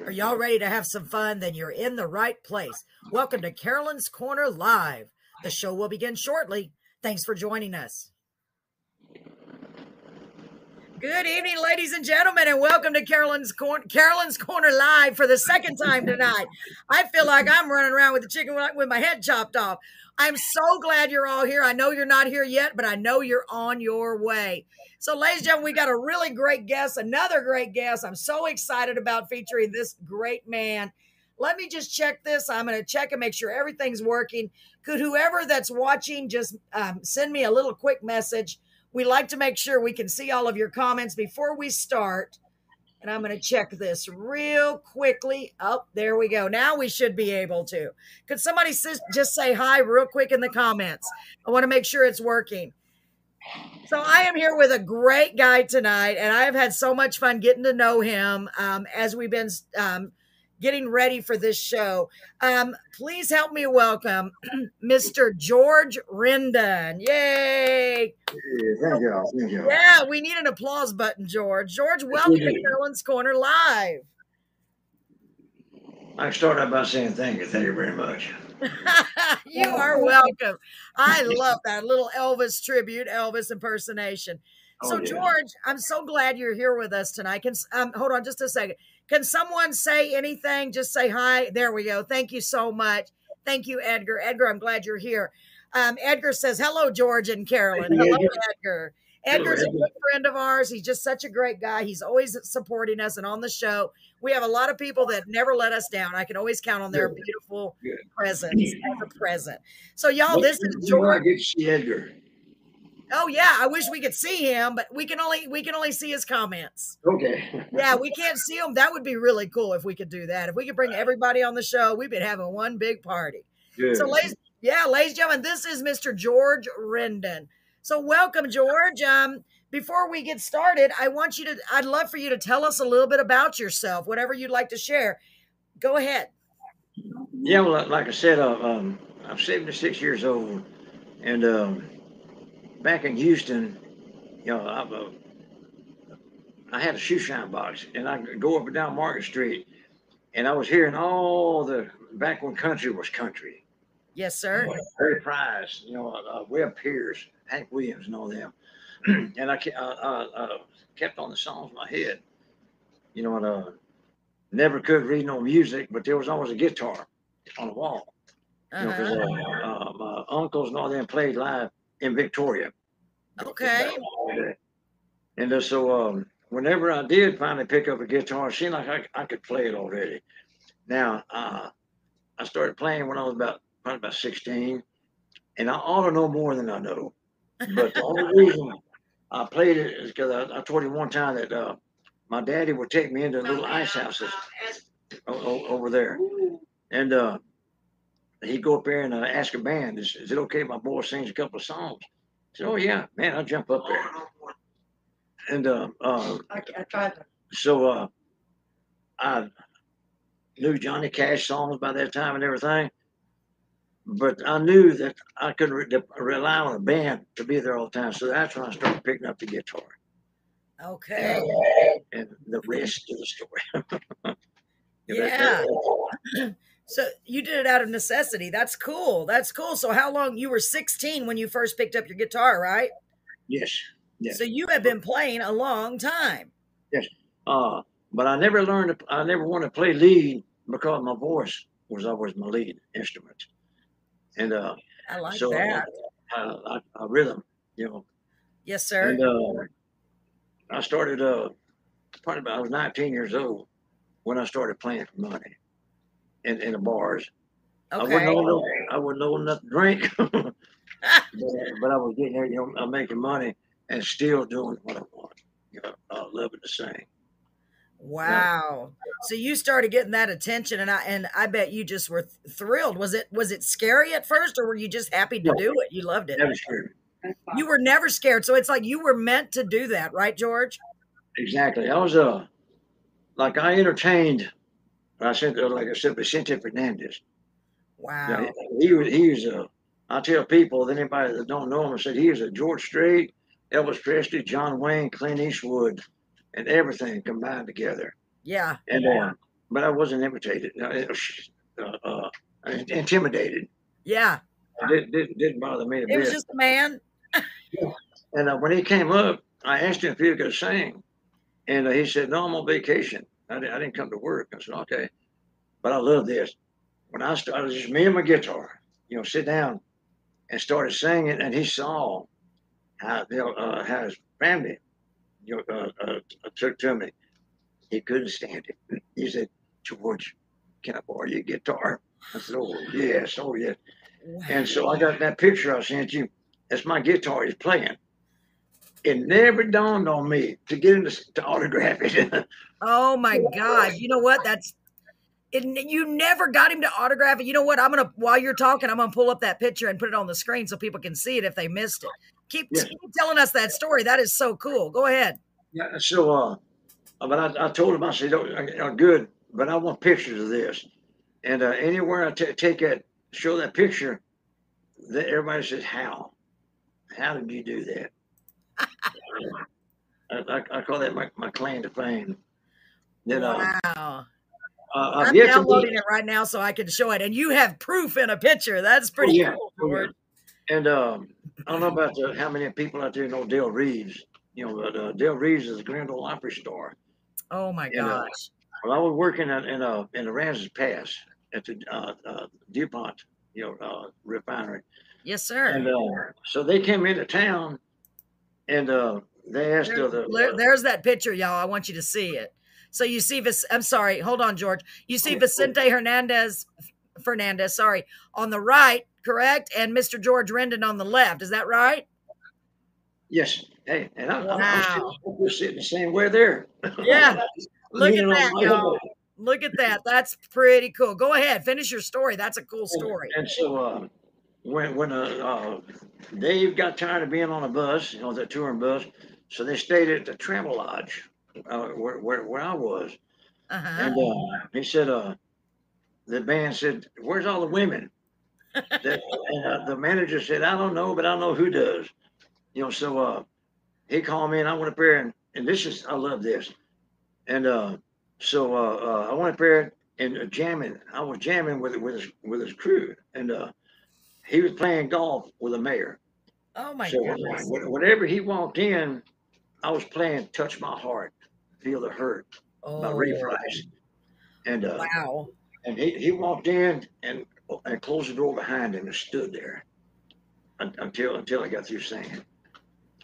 Are y'all ready to have some fun? Then you're in the right place. Welcome to Carolyn's Corner Live. The show will begin shortly. Thanks for joining us. Good evening, ladies and gentlemen, and welcome to Carolyn's Corner, Carolyn's Corner Live for the second time tonight. I feel like I'm running around with the chicken with my head chopped off. I'm so glad you're all here. I know you're not here yet, but I know you're on your way. So, ladies and gentlemen, we got a really great guest, another great guest. I'm so excited about featuring this great man. Let me just check this. I'm going to check and make sure everything's working. Could whoever that's watching just um, send me a little quick message? We like to make sure we can see all of your comments before we start. And I'm going to check this real quickly. Oh, there we go. Now we should be able to. Could somebody just say hi real quick in the comments? I want to make sure it's working. So I am here with a great guy tonight, and I have had so much fun getting to know him um, as we've been um, getting ready for this show. Um, please help me welcome Mr. George Rendon. Yay! thank you. Thank you. Yeah, we need an applause button, George. George, welcome to Carolyn's Corner Live. I start out by saying thank you. Thank you very much. you are welcome. I love that little Elvis tribute, Elvis impersonation. So, oh, yeah. George, I'm so glad you're here with us tonight. Can um, hold on just a second. Can someone say anything? Just say hi. There we go. Thank you so much. Thank you, Edgar. Edgar, I'm glad you're here. Um, Edgar says, "Hello, George and Carolyn." Hello, Edgar. Edgar's a good friend of ours. He's just such a great guy. He's always supporting us and on the show. We have a lot of people that never let us down. I can always count on their beautiful presence as a present. So, y'all, this is George. Edgar. Oh yeah, I wish we could see him, but we can only we can only see his comments. Okay. yeah, we can't see him. That would be really cool if we could do that. If we could bring everybody on the show, we've been having one big party. Good. So, ladies, yeah, ladies and gentlemen, this is Mr. George Rendon. So, welcome, George. Um, before we get started, I want you to. I'd love for you to tell us a little bit about yourself, whatever you'd like to share. Go ahead. Yeah, well, like I said, uh, um, I'm 76 years old, and. Um, back in Houston, you know, I, uh, I had a shoe shine box, and I could go up and down Market Street, and I was hearing all the back when country was country. Yes, sir. You know, Ray Price, you know, uh, Webb Pierce, Hank Williams, and all them. and I, I, I, kept on the songs in my head. You know, and uh, never could read no music, but there was always a guitar on the wall. You know, uh-huh. uh, uh, my uncles and all them played live in Victoria. Okay. And uh, so um, whenever I did finally pick up a guitar, it seemed like I, I could play it already. Now, uh, I started playing when I was about probably about 16, and I ought to know more than I know. But the only reason I played it is because I, I, told him one time that uh, my daddy would take me into little ice houses over there. And uh, he'd go up there and uh, ask a band, is, is it okay if my boy sings a couple of songs? I said, oh, yeah, man, I'll jump up there. And uh, uh, I, I tried to. So uh, I knew Johnny Cash songs by that time and everything. But I knew that I couldn't re- rely on a band to be there all the time. So that's when I started picking up the guitar. Okay. And, and the rest of the story. yeah. So you did it out of necessity. That's cool. That's cool. So how long you were 16 when you first picked up your guitar, right? Yes. Yes. So you have been playing a long time. Yes. Uh, but I never learned. I never wanted to play lead because my voice was always my lead instrument. And uh, I like so that. Uh, I, I, rhythm, you know. Yes, sir. And uh, I started uh, probably about I was 19 years old when I started playing for money in, in the bars. Okay. I wouldn't know, I wouldn't know enough to drink, but, but, I was getting there, you know, I'm making money and still doing what I want, you know, uh, loving to sing. Wow. So you started getting that attention and I and I bet you just were thrilled. Was it was it scary at first or were you just happy to no, do it? You loved it. Never scared. You were never scared. So it's like you were meant to do that, right, George? Exactly. I was uh like I entertained I said, like I said, Vicente Fernandez. Wow. he was, he was a, I tell people, that anybody that don't know him, I said he was a George Strait, Elvis Presley, John Wayne, Clint Eastwood, and everything combined together. Yeah. And uh, but I wasn't imitated, uh, uh, uh, intimidated. Yeah. It didn't, didn't, bother me a It bit. was just a man. And uh, when he came up, I asked him if he could sing, and uh, he said, "No, I'm on vacation. I, di- I didn't come to work." I said, "Okay," but I love this. When I started, just me and my guitar, you know, sit down and started singing, and he saw how uh, how his family, you know, uh, uh, took to me. He couldn't stand it. He said, "George, can I borrow your guitar?" I said, "Oh yes, oh yes." And so I got that picture I sent you. That's my guitar he's playing. It never dawned on me to get him to, to autograph it. Oh my God. You know what? That's it, you never got him to autograph it. You know what? I'm gonna while you're talking, I'm gonna pull up that picture and put it on the screen so people can see it if they missed it. Keep, Yeah. keep telling us that story. That is so cool. Go ahead. yeah, so, uh, but I, I told him, I said, oh, good, but I want pictures of this. And uh, anywhere I take that, show that picture, that everybody says, how? How did you do that? I, I, call that my, my claim to fame. Then, uh, Wow. uh, I'm I've yet downloading it right now so I can show it. And you have proof in a picture. That's pretty yeah. cool, Oh, yeah. And um, I don't know about the, how many people out there know Del Reeves. You know, but uh, Del Reeves is a Grand Ole Opry star. Oh my Yeah. gosh. Well, I was working in in uh, in the Aransas Pass at the uh, uh, DuPont, you know, uh, refinery, Yes, sir. and uh, so they came into town, and uh, they asked uh, There- the there- there's that picture, y'all. I want you to see it. So you see this. I'm sorry. Hold on, George. You see Vicente Hernandez, Fernandez. Sorry, on the right, correct, and Mr. George Rendon on the left. Is that right? yes, hey, and I, I'm, I'm, Wow. sitting, I'm just sitting the same way there. Yeah. Look at that, y'all. Look at that. That's pretty cool. Go ahead. Finish your story. That's a cool story. And so uh, when when uh, uh, Dave got tired of being on a bus, you know, the touring bus, so they stayed at the Travel Lodge uh, where, where where I was, Uh-huh. and uh, he said, uh, the band said, "Where's all the women?" That, and uh, the manager said, "I don't know, but I know who does." You know, so uh, he called me, and I went up there, and, and this is I love this, and uh, so uh, uh, I went up there and uh, jamming. I was jamming with with his with his crew, and uh, he was playing golf with the mayor. Oh my so goodness. whenever he walked in, I was playing "Touch My Heart," "Feel the Hurt" by Ray Oh, Price, and uh, wow. and he, he walked in and and closed the door behind him and stood there until until I got through singing.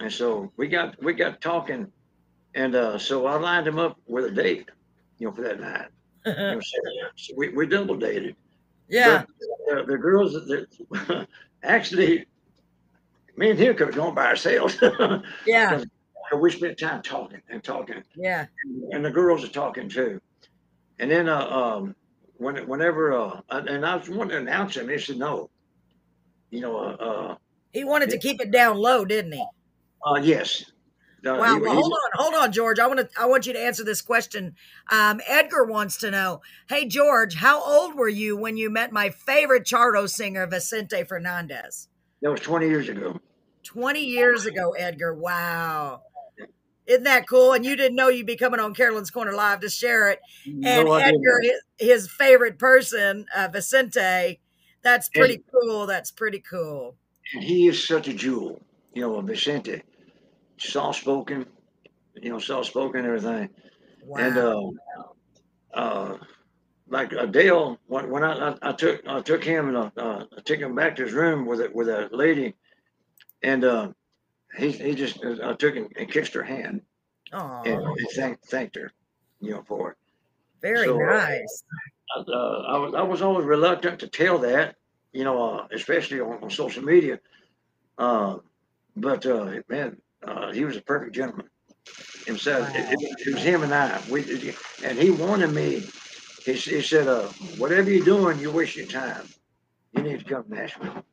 And so we got we got talking, and uh, so I lined him up with a date, you know, for that night. You know, so, so we, we double dated. Yeah. The, the girls, that actually, me and him could have gone by ourselves. Yeah. we spent time talking and talking Yeah. and the girls are talking too. And then uh, um, when whenever uh, and I was wanting to announce him, he said no. You know, uh, uh, He wanted to keep it down low, didn't he? uh yes. Wow. he- Well, hold on, hold on, George. I want to. I want you to answer this question. Um, Edgar wants to know. Hey, George, how old were you when you met my favorite charro singer, Vicente Fernandez? that was 20 years ago. Twenty years ago, Edgar. Wow. Isn't that cool? And you didn't know you'd be coming on Carolyn's Corner Live to share it. And No. Edgar, his, his favorite person, uh, Vicente. That's pretty cool. That's pretty cool. And he is such a jewel. You know, Vicente, soft spoken. You know, soft spoken, everything. Wow. And uh, uh, like uh, Dale, when, when I, I, I took I took him and uh, uh, I took him back to his room with a, with a lady, and uh, he he just I took him and kissed her hand Aw, and he thanked thanked her, you know, for it. very so, uh, nice. Uh, I was I was always reluctant to tell that, you know, uh, especially on, on social media. Uh, but uh, man, uh, he was a perfect gentleman himself. It, it, it was him and I. We and he wanted me. He, he said, uh, "Whatever you're doing, you're wasting your time. You need to come to Nashville."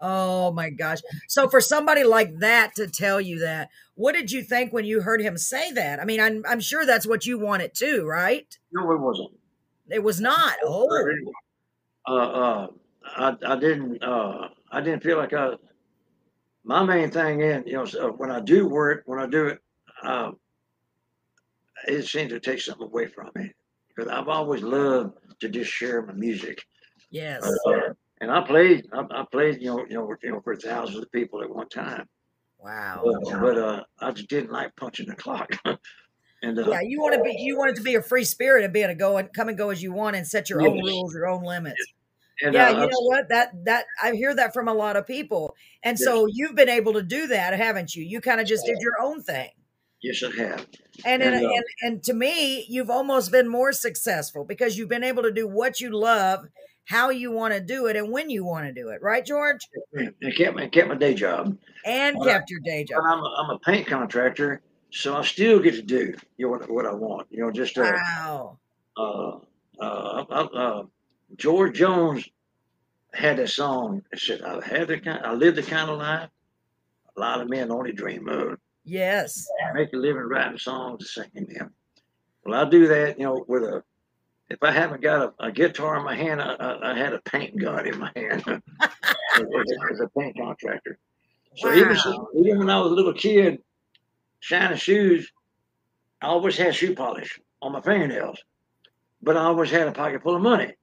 Oh my gosh. So for somebody like that to tell you that, what did you think when you heard him say that? I mean, I'm I'm sure that's what you wanted too, right? No, it wasn't. It was not. Oh, Uh, uh, I, I didn't, uh, I didn't feel like I, my main thing in, you know, so when I do work, when I do it, um, it seems to take something away from me because I've always loved to just share my music. Yes. Uh, and I played, I, I, played, you know, you know, you know, for thousands of people at one time. Wow. But, but uh, I just didn't like punching the clock. and uh, yeah, you want to be, you want it to be a free spirit and be able to go and come and go as you want and set your yes. own rules, your own limits. And, yeah, uh, you know what? That that I hear that from a lot of people, and yes. so you've been able to do that, haven't you? You kind of just did your own thing. Yes, I have. And and, and, uh, and and to me, you've almost been more successful because you've been able to do what you love, how you want to do it, and when you want to do it. Right, George? I kept my kept my day job. And but kept your day job. I'm a, I'm a paint contractor, so I still get to do you know what, what I want. You know, just uh, wow. Uh, uh, uh, uh George Jones had a song that said, "I've had the kind, I live the kind of life a lot of men only dream of." Yes. Make a living writing songs and singing them. Well, I do that, you know, with a. If I haven't got a, a guitar in my hand, I, I, I, had a paint gun in my hand as, a paint contractor. So wow. even, even when I was a little kid, shining shoes, I always had shoe polish on my fingernails, but I always had a pocket full of money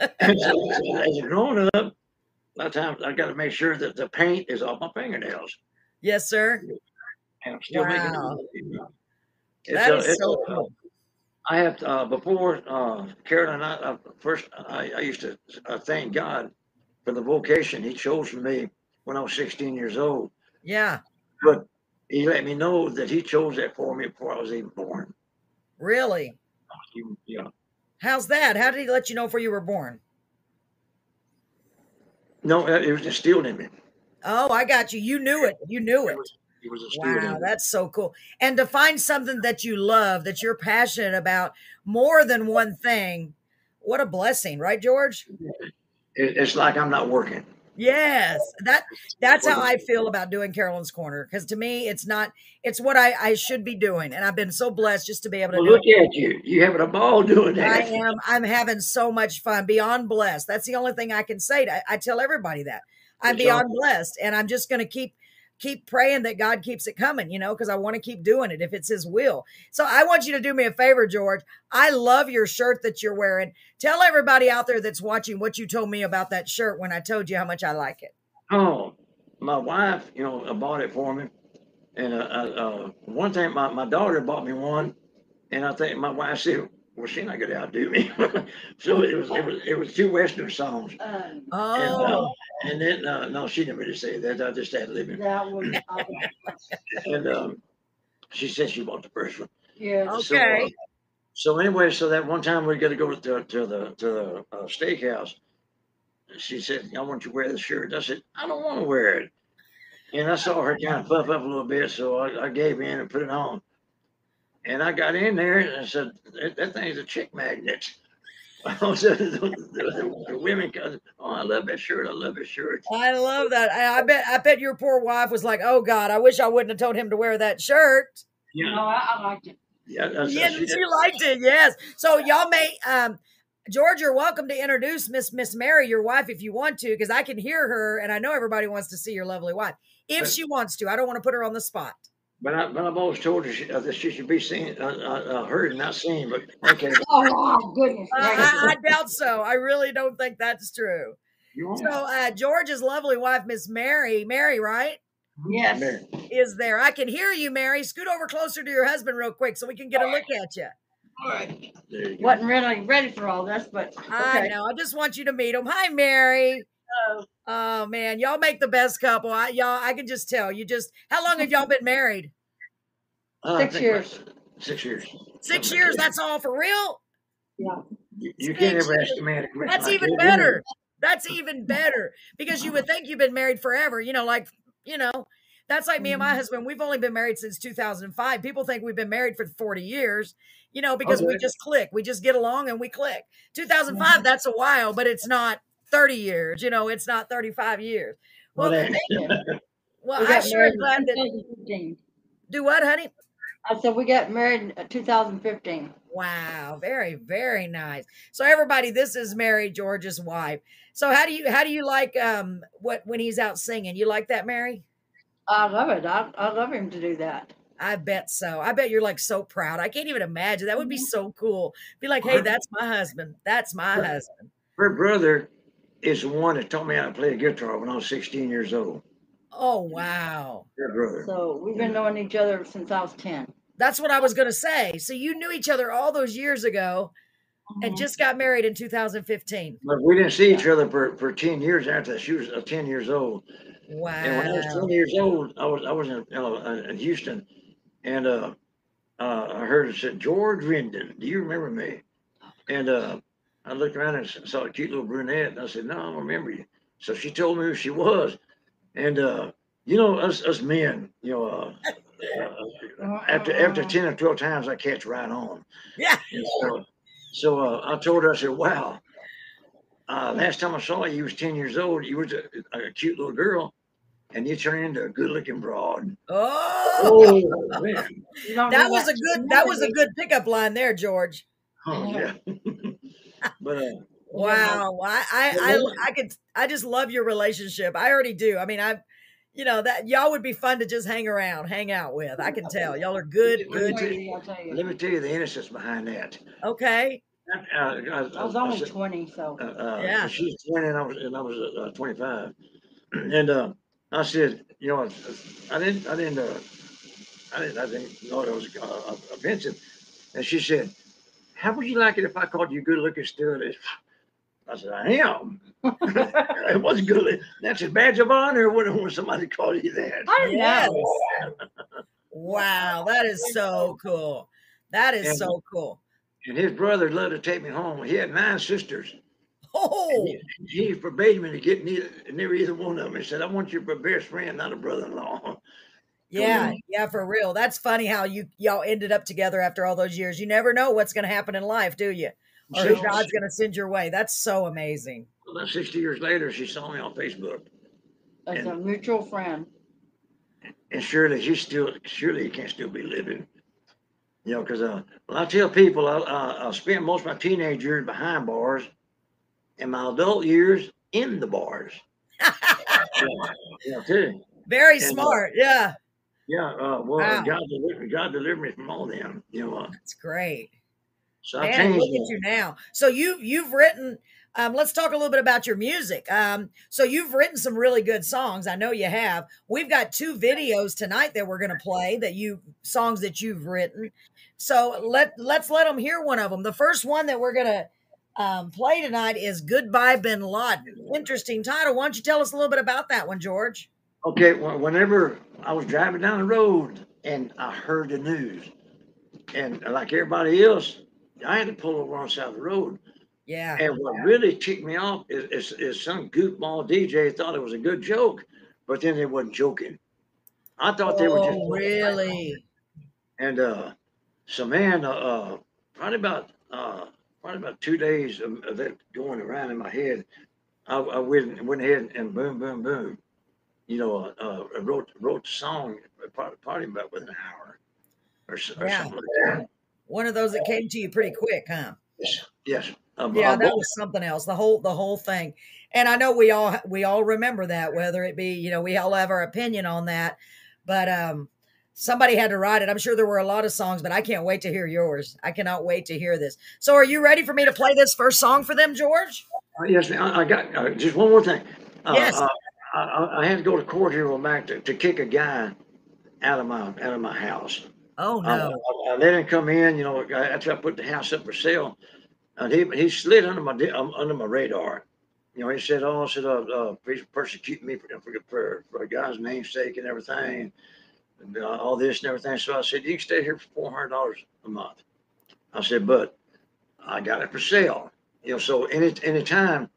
so, as a grown up, a lot of times I got to make sure that the paint is off my fingernails. Yes, sir. And I'm still wow. making it. That is uh, so cool. I have uh, before uh, Carolyn. I, uh, first I, I, used to uh, thank God for the vocation He chose for me when I was 16 years old. Yeah. But He let me know that He chose that for me before I was even born. Really? Yeah. How's that? How did he let you know before you were born? No, uh, it was instilled in me. Oh, I got you. You knew it. You knew it. It was, it was wow, that's so cool. And to find something that you love, that you're passionate about, more than one thing, what a blessing, right, George? It's like I'm not working. Yes, that that's how I feel about doing Carolyn's Corner because to me, it's not. It's what I, I should be doing, and I've been so blessed just to be able to. Well, look it. at you! You having a ball doing that? I am. I'm having so much fun. Beyond blessed. That's the only thing I can say. To, I tell everybody that I'm beyond blessed, and I'm just going to keep keep praying that God keeps it coming, you know, because I want to keep doing it if it's His will. So I want you to do me a favor, George. I love your shirt that you're wearing. Tell everybody out there that's watching what you told me about that shirt when I told you how much I like it. Oh, my wife, you know, bought it for me. And uh, uh, one thing, my, my daughter bought me one. And I think my wife said, well, she not gonna outdo me. so it was it was it was two Western songs. Um, oh. And, uh, and then uh, no, she didn't really say that. I just had living. That was. and um, she said she bought the first one. Yeah. Okay. So, uh, so, anyway, so that one time we got to go to, to the to the uh, steakhouse. She said, "I want you to wear the shirt." I said, "I don't want to wear it." And I saw her kind of puff up a little bit, so I, I gave in and put it on. And I got in there and I said, that, that thing's a chick magnet. so the, the, women, oh, I love that shirt. I love that shirt. I love that. I, I, bet. I bet your poor wife was like, "Oh God, I wish I wouldn't have told him to wear that shirt." Yeah, no, I, I liked it. Yeah, yeah, she, she liked it. Yes. So y'all may, um, George, you're welcome to introduce Miss Miss Mary, your wife, if you want to, because I can hear her, and I know everybody wants to see your lovely wife if she wants to. I don't want to put her on the spot. But, I, but I've always told her she, uh, that she should be seen, uh, uh, uh heard, not seen. But okay. oh goodness! Uh, I, I, doubt so. I really don't think that's true. So uh, George's lovely wife, Miss Mary, Mary, right? Yes. Mary. Is there? I can hear you, Mary. Scoot over closer to your husband real quick so we can get a look at you. All right. Wasn't really ready for all this, but okay. I know. I just want you to meet him. Hi, Mary. Oh man, y'all make the best couple. I, y'all, I can just tell. You just how long have y'all been married? Uh, six years. Six years. Six years. That's all for real. Yeah. You, you can't ever ask a man That's like even better. That's even better because you would think you've been married forever. You know, like you know, that's like me and my mm-hmm. husband. We've only been married since 2005. People think we've been married for 40 years, you know, because okay. we just click. We just get along and we click. 2005, mm-hmm. that's a while, but it's not 30 years. You know, it's not 35 years. Well, well, well I sure glad that. Do what, honey? I said we got married in 2015. Wow, very very nice. So everybody, this is Mary George's wife. So how do you how do you like um what when he's out singing? You like that, Mary? I love it. I, I love him to do that. I bet so. I bet you're like so proud. I can't even imagine. That would be so cool. Be like, hey, that's my husband. That's my husband. Her brother is the one that taught me how to play the guitar when I was 16 years old. Oh wow. Her brother. So we've been knowing each other since I was ten. That's what I was gonna say. So you knew each other all those years ago and Mhm. just got married in 2015. But we didn't see each other for, for 10 years after that. She was uh, 10 years old. Wow. And when I was Wow. 20 years old, I was I was in, uh, in Houston, and uh, uh, I heard it said George Rendon. Do you remember me? And uh, I looked around and saw a cute little brunette, and I said, No, I don't remember you. So she told me who she was, and uh, you know us us men, you know. Uh, uh, after after ten or twelve times, I catch right on. Yeah. And so, so uh, I told her, I said, "Wow, uh, last time I saw you, you was ten years old. You was a, a cute little girl, and you turned into a good-looking broad." Oh, Oh man! That was a good that was a good pickup line there, George. Oh yeah. But uh, Wow. I, I I I could I just love your relationship. I already do. I mean, I you know that y'all would be fun to just hang around, hang out with. I can tell. Y'all are good, I'll good. tell you, tell you. let me tell you the innocence behind that. Okay. Uh, I, I was I only said- twenty, so uh, uh, Yeah. She's 20 and I was, and I was uh, 25. And uh, I said, you know, I didn't, I didn't, uh, I didn't, I didn't know it was uh, offensive. And she said, how would you like it if I called you good looking stewardess? I said, I am. it was good. That's a badge of honor when, when somebody called you that. I Yes. know. Wow, that is so cool. That is And- so cool. And his brother loved to take me home. He had nine sisters. Oh, And he, he forbade me to get near, near either one of them. He said, I want you for a best friend, not a brother-in-law. Yeah, yeah, for real. That's funny how you y'all ended up together after all those years. You never know what's going to happen in life, do you? Or who God's going to send your way. That's so amazing. About 60 years later, she saw me on Facebook. As a mutual friend. And surely he's still, surely he can't still be living. You know, because uh, well, I tell people I, I, I spent most of my teenage years behind bars and my adult years in the bars. Yeah, too. Very And, uh, smart. Yeah, Yeah, uh, well, Wow. God, delivered, God delivered me from all them, you know. Uh, that's great. so I Man, look at you now. So you you've written. Um, let's talk a little bit about your music. Um, so you've written some really good songs. I know you have. We've got two videos tonight that we're going to play that you songs that you've written. So let let's let them hear one of them. The first one that we're going to um, play tonight is "Goodbye Bin Laden." Interesting title. Why don't you tell us a little bit about that one, George? Okay, whenever I was driving down the road and I heard the news, and like everybody else, I had to pull over on the side of the road. Yeah. And what really ticked me off is, is, is some goofball DJ thought it was a good joke, but then they wasn't joking. I thought they were just Oh, really? And uh, so man, uh, uh, probably about uh, probably about two days of, of that going around in my head, I, I went went ahead and boom, boom, boom. You know, uh, uh, wrote wrote the song probably, about within an hour or, or Yeah. something like that. One of those that came to you pretty quick, huh? Yes, yes. Um, yeah I that was something else the whole the whole thing and i know we all we all remember that whether it be you know we all have our opinion on that but um somebody had to write it i'm sure there were a lot of songs but i can't wait to hear yours i cannot wait to hear this so are you ready for me to play this first song for them george Uh, Yes. I I got uh, just one more thing. Uh, Yes. I, I- I had to go to court here on back to, to kick a guy out of my out of my house. oh I, no I, I let him come in. You know, after I put the house up for sale, and he he slid under my um, under my radar. You know, he said, "Oh, I said, uh, uh, please persecute me for, for for for a guy's namesake and everything, and uh, all this and everything." So I said, "You can stay here for four hundred dollars a month." I said, "But I got it for sale." You know, so any any time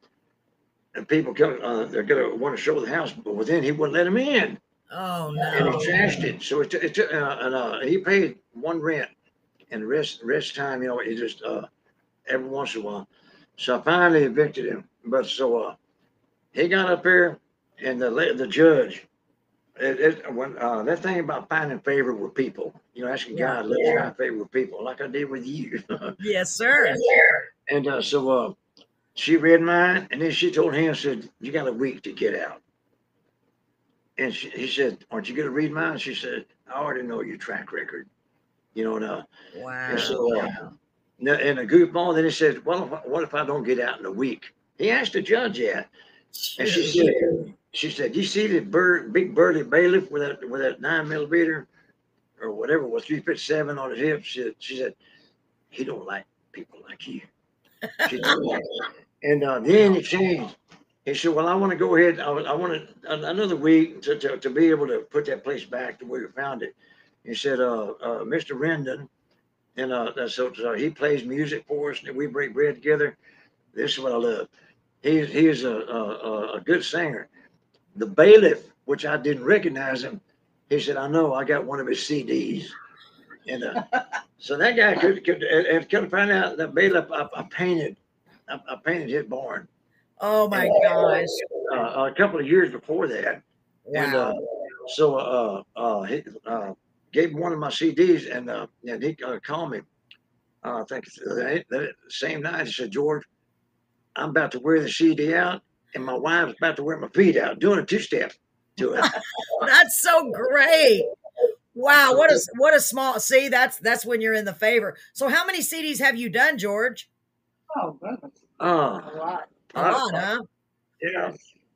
and people come, uh, they're gonna want to show the house, but within he wouldn't let them in, oh no! and he trashed it. So it, it took, uh, and uh, he paid one rent, and rest rest time, you know, he just uh, every once in a while. So I finally evicted him, but so uh, he got up there, and the the judge. It, it, when uh, that thing about finding favor with people, you know, asking Yeah. God, let us find favor with people, like I did with you. yes sir And uh, so uh, she read mine, and then she told him, said, "You got a week to get out." And she, he said, "Aren't you going to read mine?" She said, I already know your track record. You know, and, uh, Wow. and so, uh, n- and a goofball, then he said, well, what if I don't get out in a week? He asked the judge that. And she said, she said, you see the bird, big burly bailiff with that, with that nine millimeter or whatever, was three foot seven on his hips. She, she said, he don't like people like you. She. And uh, then he changed. He said, well, I want to go ahead. I, I want another week to, to, to be able to put that place back to where you found it. He said, uh, uh, Mr. Rendon, and uh, so, so he plays music for us and we break bread together. This is what I love. He's, he's a, a, a good singer. The bailiff, which I didn't recognize him, he said, I know, I got one of his CDs. And uh, so that guy could, could and come find out that bailiff, I, I painted, I, I painted his barn Oh my gosh. uh, a couple of years before that. And uh, so uh, uh, he uh, gave him one of my CDs, and uh, and he uh, called me. Uh, I think the, the same night he said, George, I'm about to wear the CD out, and my wife's about to wear my feet out, doing a two step to it. That's so great. Wow, what a what a small see, that's that's when you're in the favor. So how many CDs have you done, George? Oh, goodness. uh, A lot. A I- lot, huh? yeah,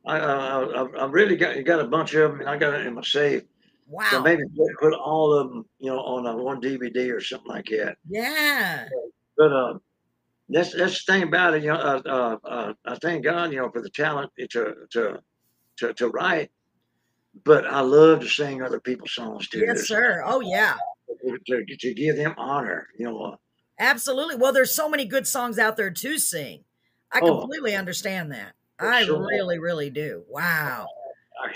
I, I, I, I really got got a bunch of them, and I got it in my safe. Wow. So maybe put- put all of them, you know, on a one DVD or something like that. Yeah. but uh, that's that's the thing about it. You know, uh, uh, uh, I thank God, you know, for the talent to to to to write. But I love to sing other people's songs too. Yes, sir. Oh yeah. To, to, to give them honor, you know. Absolutely. Well, there's so many good songs out there to sing. I Oh. completely understand that. I Sure. really, really do. Wow.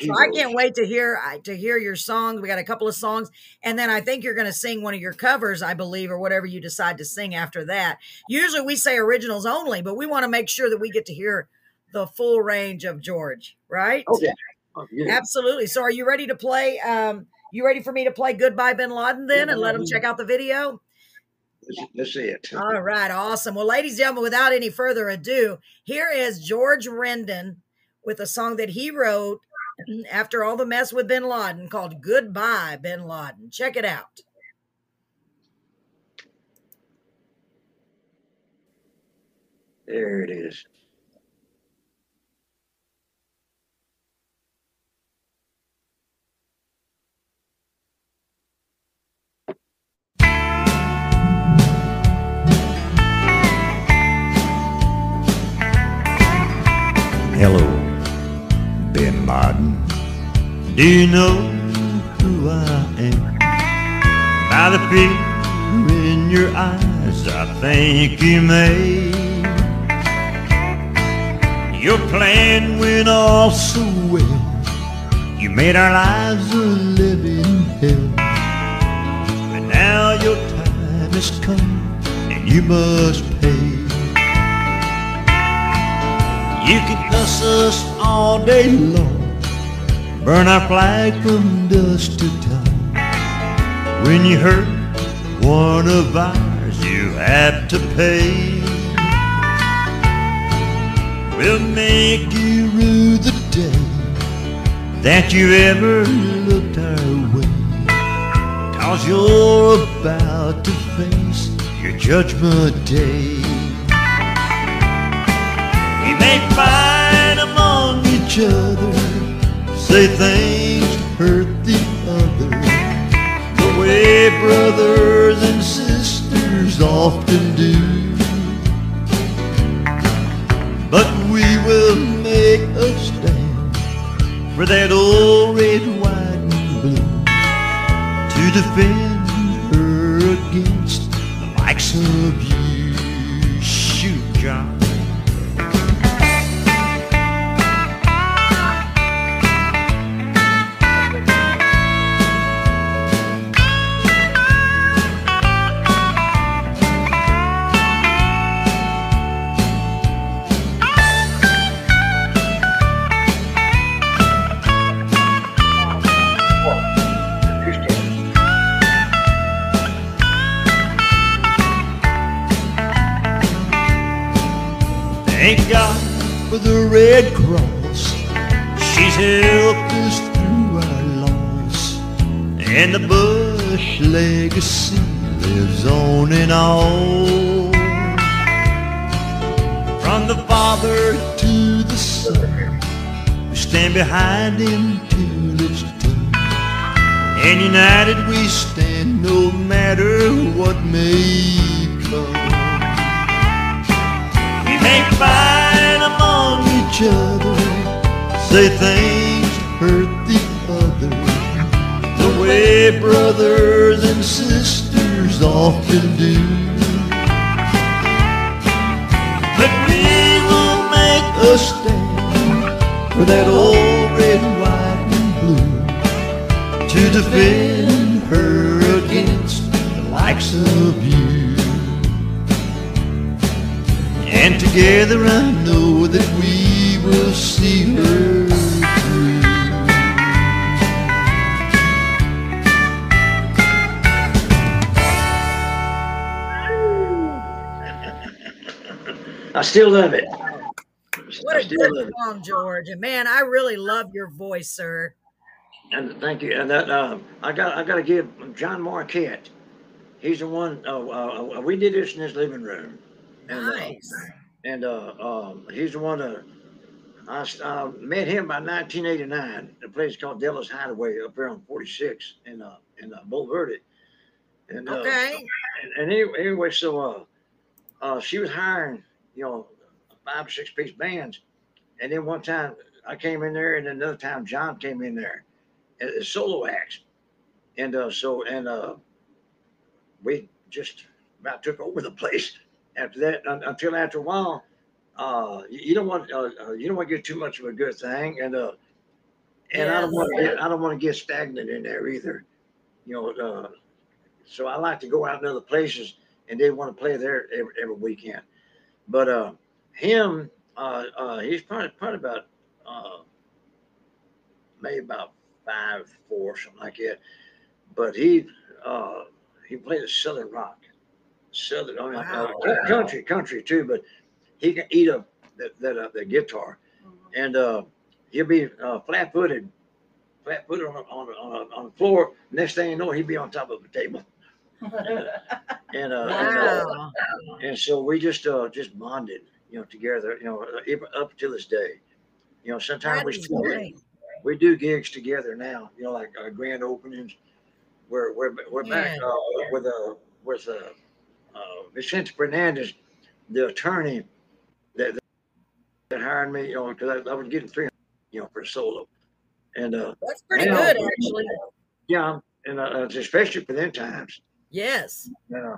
So I can't wait to hear to hear your songs. We got a couple of songs, and then I think you're going to sing one of your covers, I believe, or whatever you decide to sing after that. Usually we say originals only, but we want to make sure that we get to hear the full range of George, right? Okay. Oh, yeah. Absolutely. So are you ready to play? Um, you ready for me to play Goodbye Bin Laden then and let them check out the video? Let's, see it. All right, awesome. Well, ladies and gentlemen, without any further ado, here is George Rendon with a song that he wrote after all the mess with Bin Laden called Goodbye Bin Laden. Check it out. There it is. Hello, Bin Laden. Do you know who I am? By the fear in your eyes, I think you may. Your plan went all so well. You made our lives a living hell. But now your time has come, and you must pay. You can cuss us all day long, burn our flag from dust to dawn. When you hurt one of ours, you have to pay. We'll make you rue the day that you ever looked our way. Cause you're about to face your judgment day. May fight among each other, say things to hurt the other, the way brothers and sisters often do. But we will make a stand for that old red, white, and blue to defend legacy lives on and on. From the father to the son, we stand behind him tulips too. And united we stand no matter what may come. We may fight among each other, say things hurt the other, the way brothers sisters often do. But we will make a stand for that old red, white, and blue to defend her against the likes of you. And together I know that we will see her I still love it. What I a good song, George. And man, I really love your voice, sir. And thank you. And that uh, I got I got to give John Marquette. He's the one. Uh, uh, uh, we did this in his living room. And, uh, Nice. and uh, um, he's the one that I uh, met him by 1989. The place called Della's Hideaway up there on 46 in uh, in uh, Bulverde. And uh, Okay. and, and anyway, anyway, so uh, uh, she was hiring, you know, five or six piece bands, and then one time I came in there, and another time John came in there, as solo acts, and uh, so and uh, we just about took over the place. After that, un- until after a while, uh, you, don't want uh, uh, you don't want to get too much of a good thing, and uh, and I don't want to get I don't want to get stagnant in there either, you know. Uh, so I like to go out in other places, and they want to play there every, every weekend. But uh, him, uh, uh, he's probably probably about uh, maybe about five four something like that. But he uh, he played the southern rock, southern I mean, uh, Wow. country country too. But he can eat up that that uh, the guitar, and uh, he'll be uh, flat footed, flat footed on on on, on the floor. Next thing you know, he'll be on top of a table. And and, uh, Wow. and so we just uh just bonded, you know, together, you know, uh, even up to this day. You know, sometimes That we still great. we do gigs together now. You know, like uh, grand openings. We're we're we're back Yeah. uh, with uh with uh, uh Vicente Fernandez, the attorney that that hired me. You know, because I, I was getting three, you know, for a solo, and uh That's pretty now- good, actually. yeah, and uh, especially for them times. Yes. Yeah.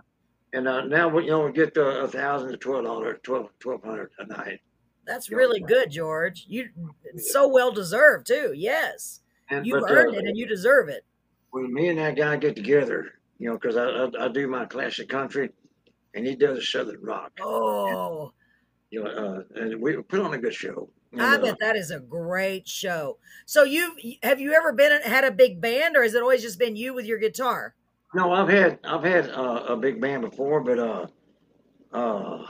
And uh, now we you know we get uh, a thousand to twelve dollars, twelve twelve hundred a night. That's really good, George. You it's so well deserved too. Yes. And You've but, earned uh, it and you deserve it. when me and that guy get together, you know, because I, I I do my classic country, and he does southern rock. Oh, You know, uh, and we put on a good show. And, I uh, bet that is a great show. So you have you ever been had a big band or has it always just been you with your guitar? No, I've had I've had uh, a big band before, but uh, uh,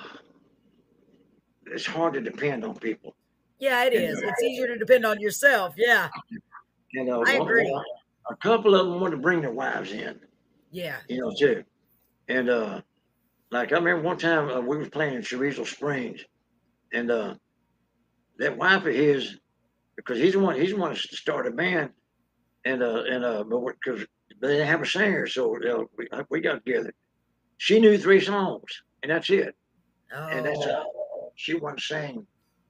it's hard to depend on people. Yeah, it is. It's easier to depend on yourself. Yeah. And uh, I agree. one- a couple of them want to bring their wives in. Yeah. you know, too. And uh, like I remember one time uh, we was playing in Carrizo Springs, and uh, that wife of his, because he's the one he's the one to start a band, and uh and uh, but because they didn't have a singer, so uh, we we got together. She knew three songs, and that's it. Oh, And that's uh, she wanted to sing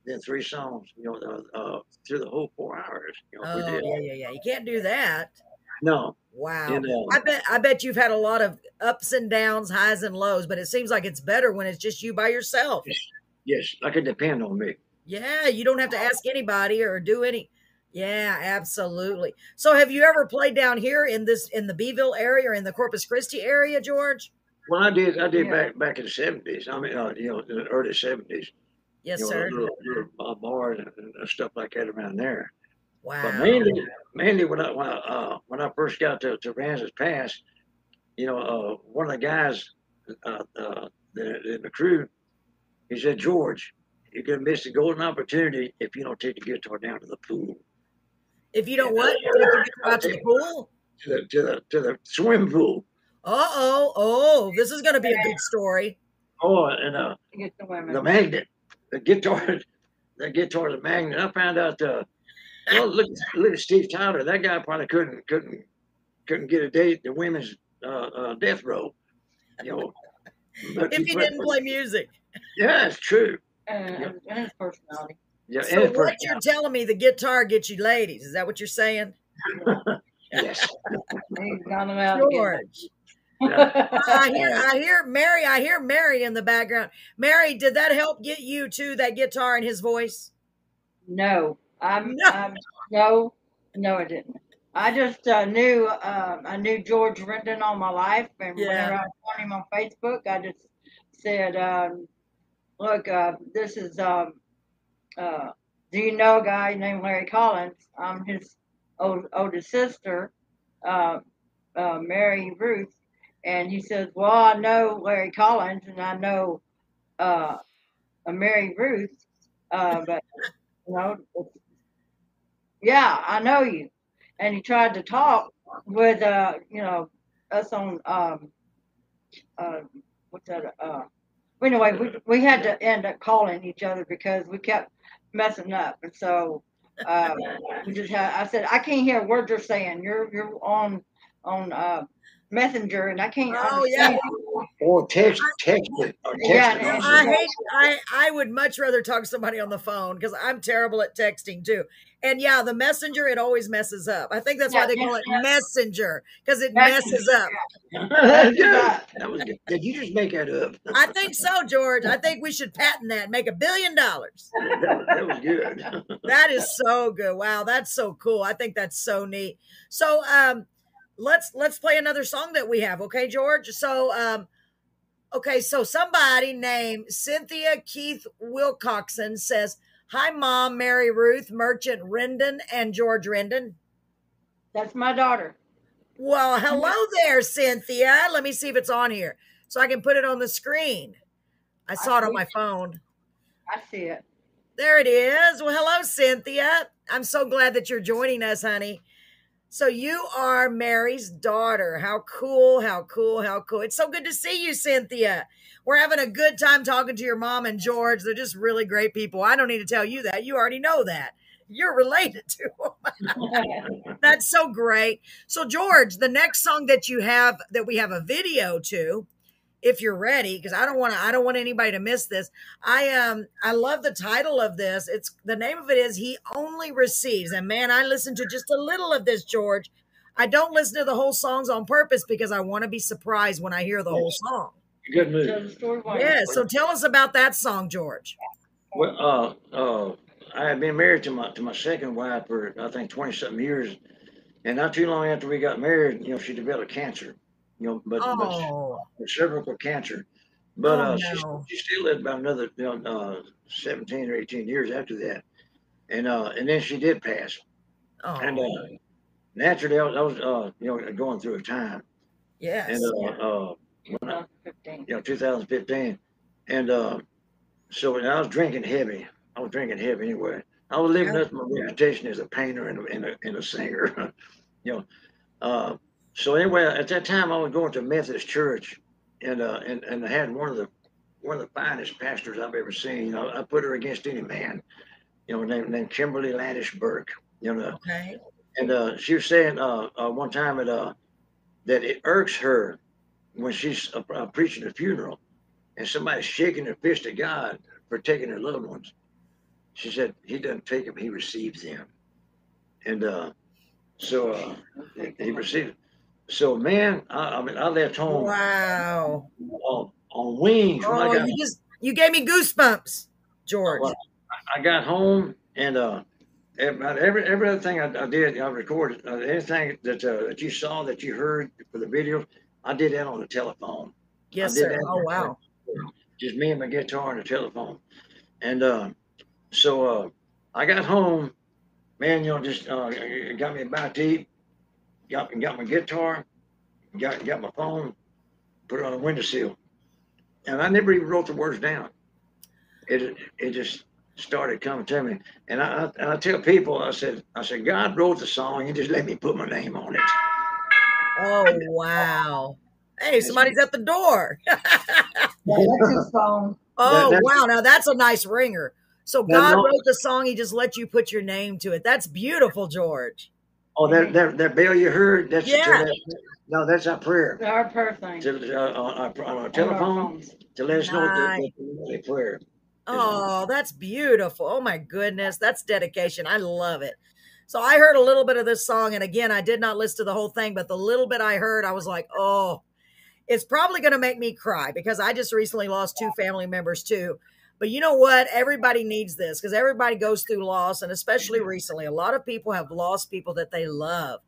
then three songs, you know, uh, uh, through the whole four hours. You know, we oh did. yeah, yeah, yeah. You can't do that. No, Wow. and uh, I bet I bet you've had a lot of ups and downs, highs and lows, but it seems like it's better when it's just you by yourself. yes, yes. I can depend on me. Yeah, you don't have to ask anybody or do any. Yeah, absolutely. So have you ever played down here in this in the Beeville area or in the Corpus Christi area, George? Well, I did. I did Yeah. back back in the seventies. I mean, uh, you know, in the early seventies. Yes, you know, sir. Little, little uh, bars and, stuff like that around there. Wow. But mainly, mainly when I when I, uh, when I first got to to Aransas Pass, you know, uh, one of the guys uh, uh, in, in the crew, he said, George, you're gonna miss the golden opportunity if you don't take the guitar down to the pool. If you don't what? Take your guitar out to the pool? to the to the to the swim pool. Uh oh, oh, this is going to be a good story. Oh, and uh, the women. the magnet, the guitar, the guitar, the magnet. I found out. Uh, well, look, look at Steve Tyler. That guy probably couldn't couldn't couldn't get a date at the women's uh, uh, death row. You know, but If he but- didn't play music. Yeah, it's true. And, and his personality. Yeah, So and what you're telling me, the guitar gets you ladies. Is that what you're saying? yes. He's got them out again. George. Yeah. I hear, I hear Mary. I hear Mary in the background. Mary, did that help get you to that guitar and his voice? No, I'm, No. I'm no, no, I didn't. I just uh, knew um, I knew George Rendon all my life, and Yeah. whenever I found him on Facebook, I just said, um, "Look, uh, this is um, uh, do you know a guy named Larry Collins? I'm his old, oldest sister, uh, uh, Mary Ruth." And he says, "Well, I know Larry Collins, and I know uh, Mary Ruth, uh, but you know, yeah, I know you." And he tried to talk with, uh, you know, us on, um, uh, what's that? Anyway, we we had to end up calling each other because we kept messing up, and so uh, we just had. I said, I can't hear a word you're saying. You're you're on on uh, Messenger, and I can't Oh, understand. yeah. you." Or text, text it, or text Yeah, it. and- I hate. I I would much rather talk to somebody on the phone because I'm terrible at texting too. And yeah, the messenger it always messes up. I think that's why they call it yeah. messenger because it Messenger, messes up. That's good. That was good. Did you just make that up? I think so, George. I think we should patent that and make a billion dollars. that, that was good. That is so good. Wow, that's so cool. I think that's so neat. So um let's let's play another song that we have, okay, George? So um okay, so somebody named Cynthia Keith Wilcoxon says, Hi mom, Mary Ruth, Merchant Rendon, and George Rendon. That's my daughter. Well, hello there, Cynthia. Let me see if it's on here. So I can put it on the screen. I saw it on my phone. I see it. There it is. Well, hello, Cynthia. I'm so glad that you're joining us, honey. So you are Mary's daughter. How cool, how cool, how cool. It's so good to see you, Cynthia. We're having a good time talking to your mom and George. They're just really great people. I don't need to tell you that. You already know that. You're related to them. That's so great. So, George, the next song that you have that we have a video to, if you're ready, because I don't want to, I don't want anybody to miss this. I um, I love the title of this. It's the name of it is "He Only Receives," and man, I listened to just a little of this, George. I don't listen to the whole songs on purpose because I want to be surprised when I hear the whole song. Good move. the story went. Yeah. So tell us about that song, George. Well, uh, uh, I had been married to my to my second wife for I think twenty something years, and not too long after we got married, you know, she developed cancer. You know, but, Oh, but cervical cancer. But Oh, uh, no. she, she still lived about another you know, uh, seventeen or eighteen years after that, and uh, and then she did pass. oh, And uh, naturally, I was, I was uh, you know going through a time, yes. and uh, uh, I, 2015. you know, 2015. And uh, so and I was drinking heavy. I was drinking heavy anyway. I was living up to my reputation as a painter and a, and a, and a singer, you know. Uh, so anyway, at that time, I was going to a Methodist church, and uh, and and I had one of the one of the finest pastors I've ever seen. You know, I put her against any man. You know, named named Kimberly Landish Burke. You know, okay. and uh, she was saying uh, uh, one time that uh, that it irks her when she's uh, uh, preaching a funeral and somebody's shaking their fist at God for taking their loved ones. She said he doesn't take them; he receives them. And uh, so uh, he, he received. So man, I, I mean, I left home Wow. on, on wings. Oh, got you just you gave me goosebumps, George. Well, I got home and uh, about every every other thing I, I did, I recorded. Uh, anything that uh, that you saw, that you heard for the video, I did that on the telephone. Yes, sir. that. Oh wow. Just me and my guitar and the telephone. And uh, so uh, I got home, man. You know, just uh, got me a bite to eat, got got my guitar, got got my phone, put it on the windowsill, and I never even wrote the words down. It it just started coming to me, and I, I and I tell people, I said I said God wrote the song, He just let me put my name on it. Oh wow! Hey, somebody's at the door. That's his phone. Oh wow! Now that's a nice ringer. So God wrote the song. He just let you put your name to it. That's beautiful, George. Oh, that, that, that bell you heard, that's, Yeah. that's no, that's our prayer. Our prayer thing. To, uh, on, our, on our On our telephone to let us know that, Nice. that we prayer. Oh, that's beautiful. Oh my goodness. That's dedication. I love it. So I heard a little bit of this song. And again, I did not listen to the whole thing, but the little bit I heard, I was like, oh, it's probably going to make me cry because I just recently lost two family members too. But you know what? Everybody needs this because everybody goes through loss. And especially mm-hmm. recently, a lot of people have lost people that they love.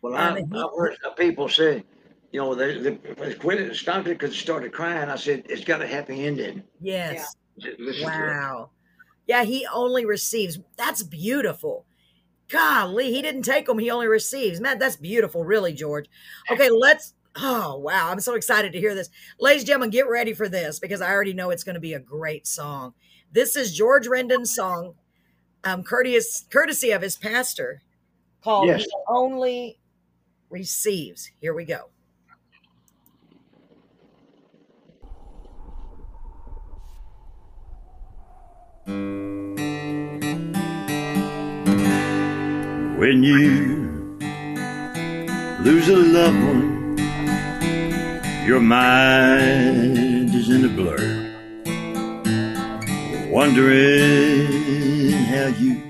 Well, I, And he- I've heard some people say, you know, they, they, they quit it, stopped it because they started crying. I said, it's got a happy ending. Yes. Just Listen to it. Wow. Yeah, he only receives. That's beautiful. Golly, he didn't take them. He only receives. Man, that's beautiful, really, George. Okay, let's. Oh, wow. I'm so excited to hear this. Ladies and gentlemen, get ready for this because I already know it's going to be a great song. This is George Rendon's song, um, courteous, courtesy of his pastor, called Yes. He Only Receives. Here we go. When you lose a loved one, your mind is in a blur, wondering how you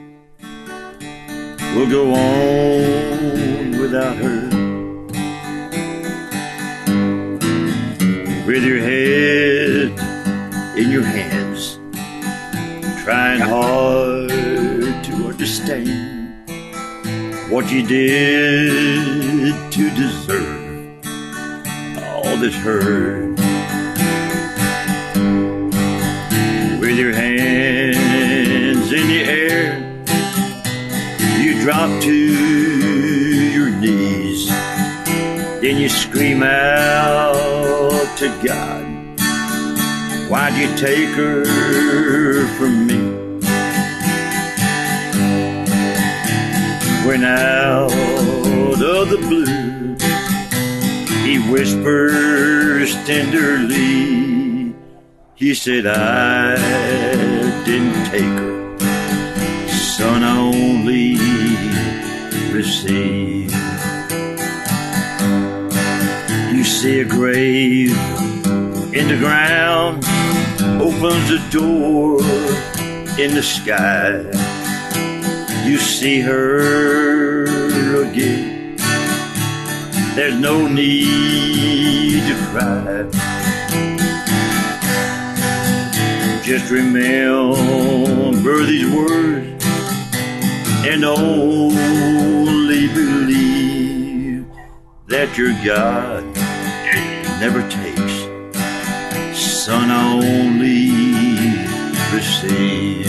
will go on without her. With your head in your hands, trying hard to understand what you did to deserve all hurt. With your hands in the air, you drop to your knees. Then you scream out to God, Why'd you take her from me? when out of the blue whispers tenderly. He said i didn't take her. Son i only received you see a grave in the ground opens a door in the sky. You see her again. There's no need to cry. Just remember these words and only believe that your God never takes. Son only receive.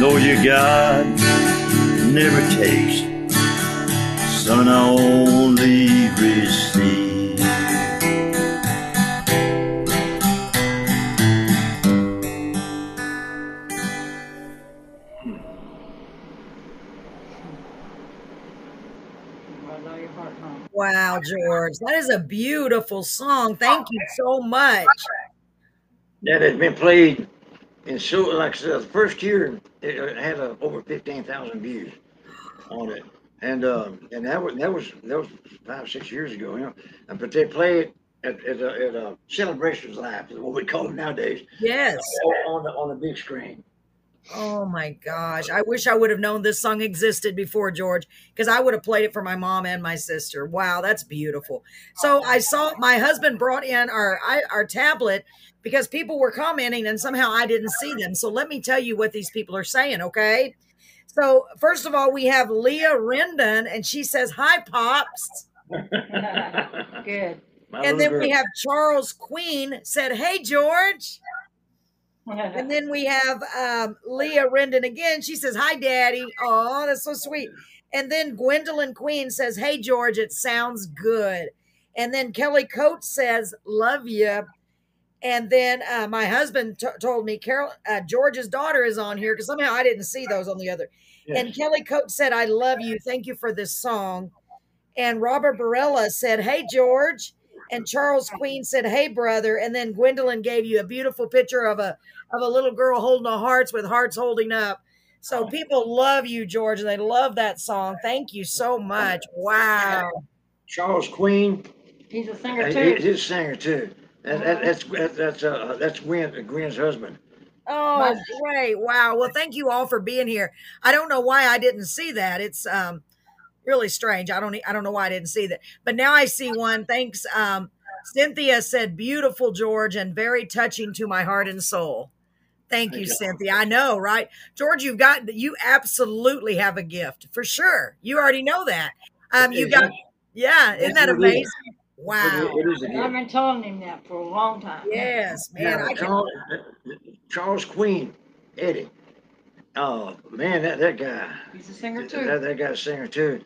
Know your God never takes, son I only receive. I know your heart, huh? Wow, George. That is a beautiful song. Thank you so much. That has been played in so, like I said, the first year, it had uh, over fifteen thousand views on it. And, um, and that was, that was, that was five, six years ago, you know, Uh, but they play it at, at, a- at a celebrations live, is what we call it nowadays, Yes. on the, on the big screen. Oh my gosh. I wish I would have known this song existed before, George, because I would have played it for my mom and my sister. Wow, that's beautiful. So I saw my husband brought in our I, our tablet because people were commenting and somehow I didn't see them. So let me tell you what these people are saying, okay? So first of all, we have Leah Rendon, and she says, Hi, Pops. Good. My And little then we have Charles Queen said, Hey, George. And then we have um, Leah Rendon again. She says, Hi, Daddy. Oh, that's so sweet. And then Gwendolyn Queen says, Hey, George, it sounds good. And then Kelly Coates says, Love you. And then uh, my husband t- told me Carol uh, George's daughter is on here because somehow I didn't see those on the other. And Kelly Coates said, "I love you. Thank you for this song." And Robert Barella said, "Hey George." And Charles Queen said, "Hey brother." And then Gwendolyn gave you a beautiful picture of a of a little girl holding a hearts with hearts holding up. So people love you, George, and they love that song. Thank you so much. Wow. Charles Queen, He's a singer too. he's a singer too. That, that, that's that, that's uh, that's Gwen Gwen's husband. Oh, great. Wow. Well, thank you all for being here. I don't know why I didn't see that. It's um really strange. I don't I don't know why I didn't see that. But now I see one. Thanks. Um Cynthia said beautiful George and very touching to my heart and soul. Thank you, Thank you. Cynthia. I know, right? George, you've got you absolutely have a gift for sure. You already know that. Um you got yeah, isn't that Yes, it is. amazing? It Wow. is- it is a I've been telling him that for a long time. Yes, man. Now, I can Charles, Charles Queen, Eddie. Oh man, that, that guy. He's a singer too. that guy's a singer too.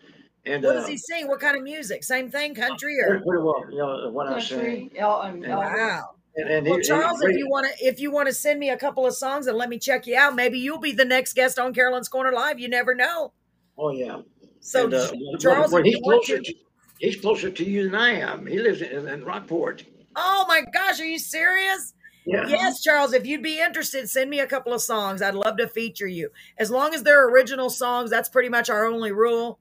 And what uh, does he sing? What kind of music? Same thing, country or pretty well, you know what I say. Country, Elton, Yeah. Elton. wow. And, and Well, he- Charles, if you want to, if you want to send me a couple of songs and let me check you out, maybe you'll be the next guest on Carolyn's Corner Live. You never know. oh yeah. So, And, uh, Charles, well, if he's you want closer to, to, he's closer to you than I am. He lives in, in Rockport. oh my gosh, are you serious? Yeah. Yes, Charles. If you'd be interested, send me a couple of songs. I'd love to feature you. As long as they're original songs, that's pretty much our only rule.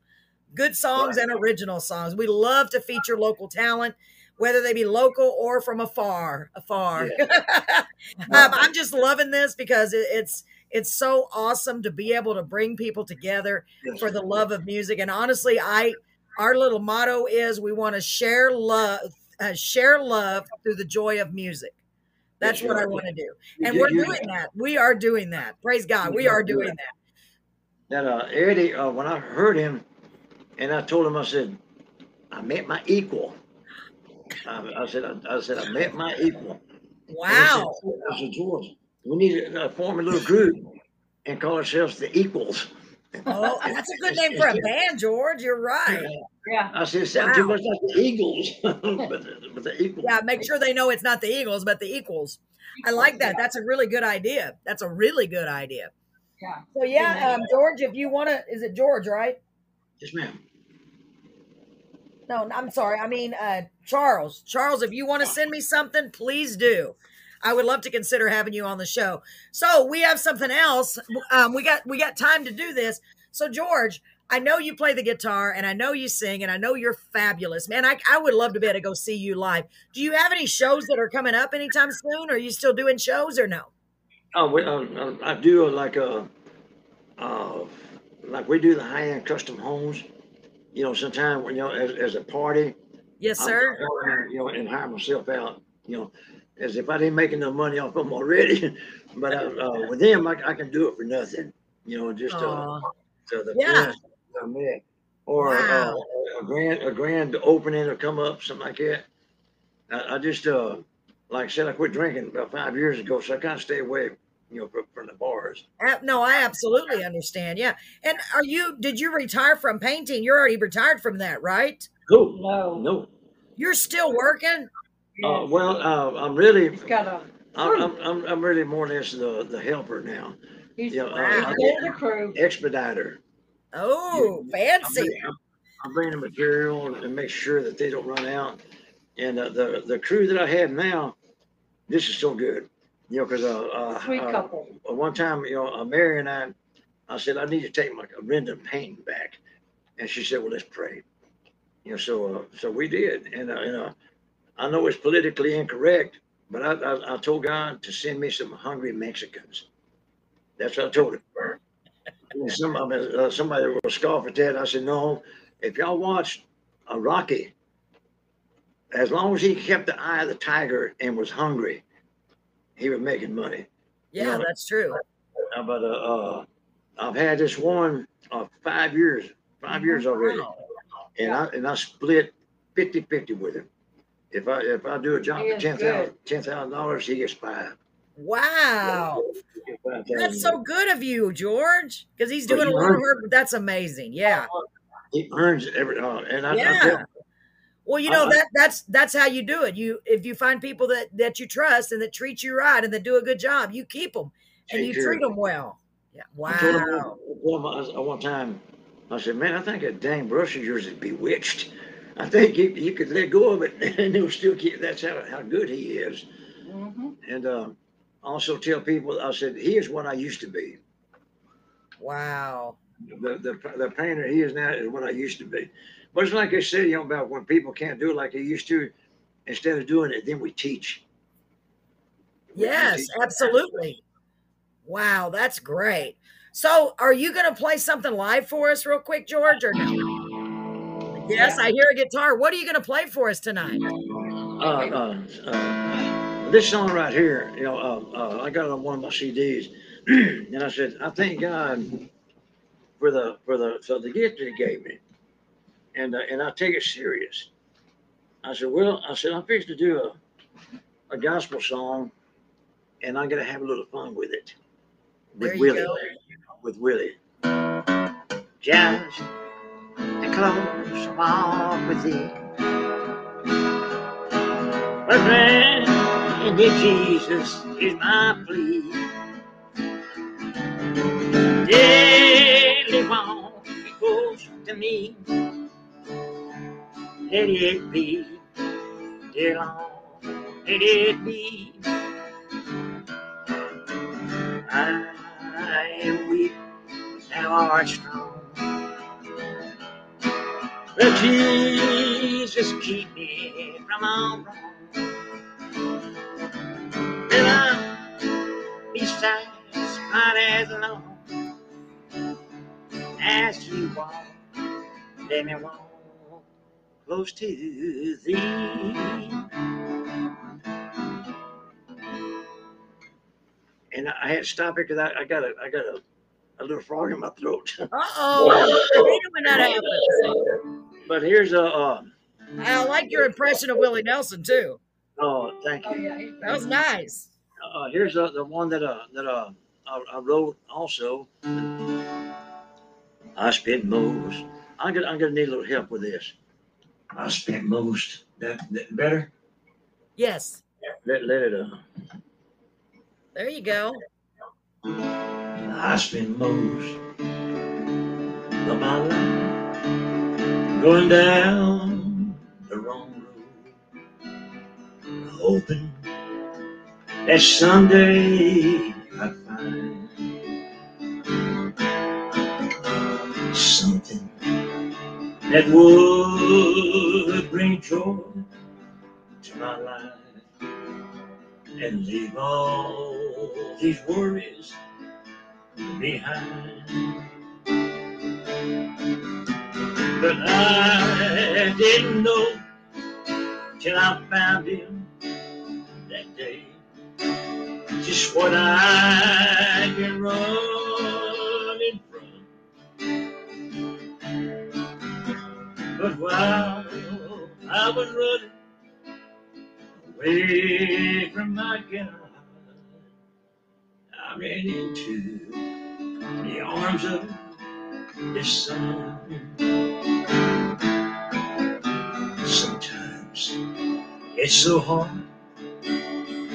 Good songs and original songs. We love to feature local talent, whether they be local or from afar. Afar. um, I'm just loving this because it, it's it's so awesome to be able to bring people together Yes. for the love of music. And honestly, I our little motto is we want to share love, uh, share love through the joy of music. That's what I want to do, and we're you- doing that. We are doing that. Praise God, we are doing that. That uh, Eddie, uh, when I heard him, and I told him, I said, I met my equal. I, I said, I, I said, I met my equal. Wow. said, I said, George, we need to uh, form a little group and call ourselves the Equals. Oh, that's a good name for a band, George. You're right. Yeah. I said, it sounds too much like the Eagles, but, the, but the Equals. Yeah, make sure they know it's not the Eagles, but the equals. I like that. That's a really good idea. That's a really good idea. Yeah. So yeah, um, George, if you want to, is it George, right? Yes, ma'am. No, I'm sorry. I mean, uh, Charles. Charles, if you want to send me something, please do. I would love to consider having you on the show. So we have something else. Um, we got we got time to do this. So George, I know you play the guitar, and I know you sing, and I know you're fabulous, man. I I would love to be able to go see you live. Do you have any shows that are coming up anytime soon? are you still doing shows or no? Oh, we, uh, uh, I do uh, like a, uh, like we do the high-end custom homes. You know, sometimes you know, as, as a party, Yes, sir. I'm, You know, and hire myself out. You know, as if I didn't make enough money off them already. but uh, uh, with them, I, I can do it for nothing. You know, just uh, Aw. so the Yeah. friends I met, or Wow. uh, a grand a grand opening or come up, something like that. I, I just uh, like I said, I quit drinking about five years ago, so I kind of stay away. You know, from, from the bars. No, I absolutely understand. Yeah. And are you, did you retire from painting? You're already retired from that, right? No, No. no. You're still working? Uh, well, uh, I'm really, He's got a. I'm, I'm, I'm, I'm really more or less the, the helper now, He's, Yeah, uh, Wow. he's in the crew. expediter. Oh, I'm, fancy. bringing- I'm- I'm the material and make sure that they don't run out. And uh, the the crew that I have now, this is so good. You know, because uh, uh, Sweet uh, couple. one time, you know, uh, Mary and I, I said I need to take my Rendon painting back, and she said, "Well, let's pray." You know, so uh, so we did, and uh, you know, I know it's politically incorrect, but I, I I told God to send me some hungry Mexicans. That's what I told him. And some uh, somebody will scoff at that. I said, no. If y'all watched uh, Rocky, as long as he kept the eye of the tiger and was hungry, he was making money. Yeah, Yeah. that's true. Uh, but uh, uh, I've had this one uh, five years, five years already, Wow. and I and I split 50-50 with him. If I if I do a job for ten thousand ten thousand dollars, he gets five. Wow. He gets $5,000. That's so good of you, George. Because he's doing a lot of work. That's amazing. Yeah. He earns every, uh, and I, I Yeah. Well, you know Uh-uh. that that's that's how you do it. You if you find people that that you trust and that treat you right and that do a good job, you keep them and you treat them well. Yeah. I Wow. I I- I- one time, I said, man, I think that dang brush of yours is bewitched. I think you, you could let go of it and he'll still keep, that's how, how good he is. hmm And um, also tell people, I said, he is what I used to be. Wow. The, the, the painter he is now is what I used to be. But it's like I said, you know, about when people can't do it like they used to, instead of doing it, then we teach. We Yes, teach. absolutely. Wow, that's great. So, are you going to play something live for us, real quick, George, or no? Yes, I hear a guitar. What are you going to play for us tonight? Uh, uh, uh, this song right here, you know, uh, uh, I got it on one of my CDs, and I said, I thank God for the for the for the gift that He gave me, and uh, and I take it serious. I said, well, I said I'm fixing to do a a gospel song, and I'm gonna have a little fun with it, with Willie, go. with Willie. Just a close walk with thee. My friend in Jesus is my plea. Daily walk close to me. Let it be, dear Lord, let it be. I am weak, thou art strong. But Jesus, keep me from all wrong. Will I be satisfied as long as you walk? Let me walk close to thee. And I had to stop it because I, I got a I got a, a little frog in my throat. Uh oh. I hate it when that happens. but here's a uh, I like your impression of Willie Nelson, too. oh thank Oh you. yeah. That was nice. Uh, here's uh, the one that uh, that uh, I, I wrote also. I spent most. I'm gonna I'm gonna need a little help with this. I spent most. That, that better. Yes. Let let it uh. There you go. I spent most of my life going down the wrong road, hoping that someday I'd find something that would bring joy to my life and leave all these worries behind. But I didn't know till I found him that day. Just what I'd been running from. But while I was running away from my God, I ran into the arms of the son. Sometimes it's so hard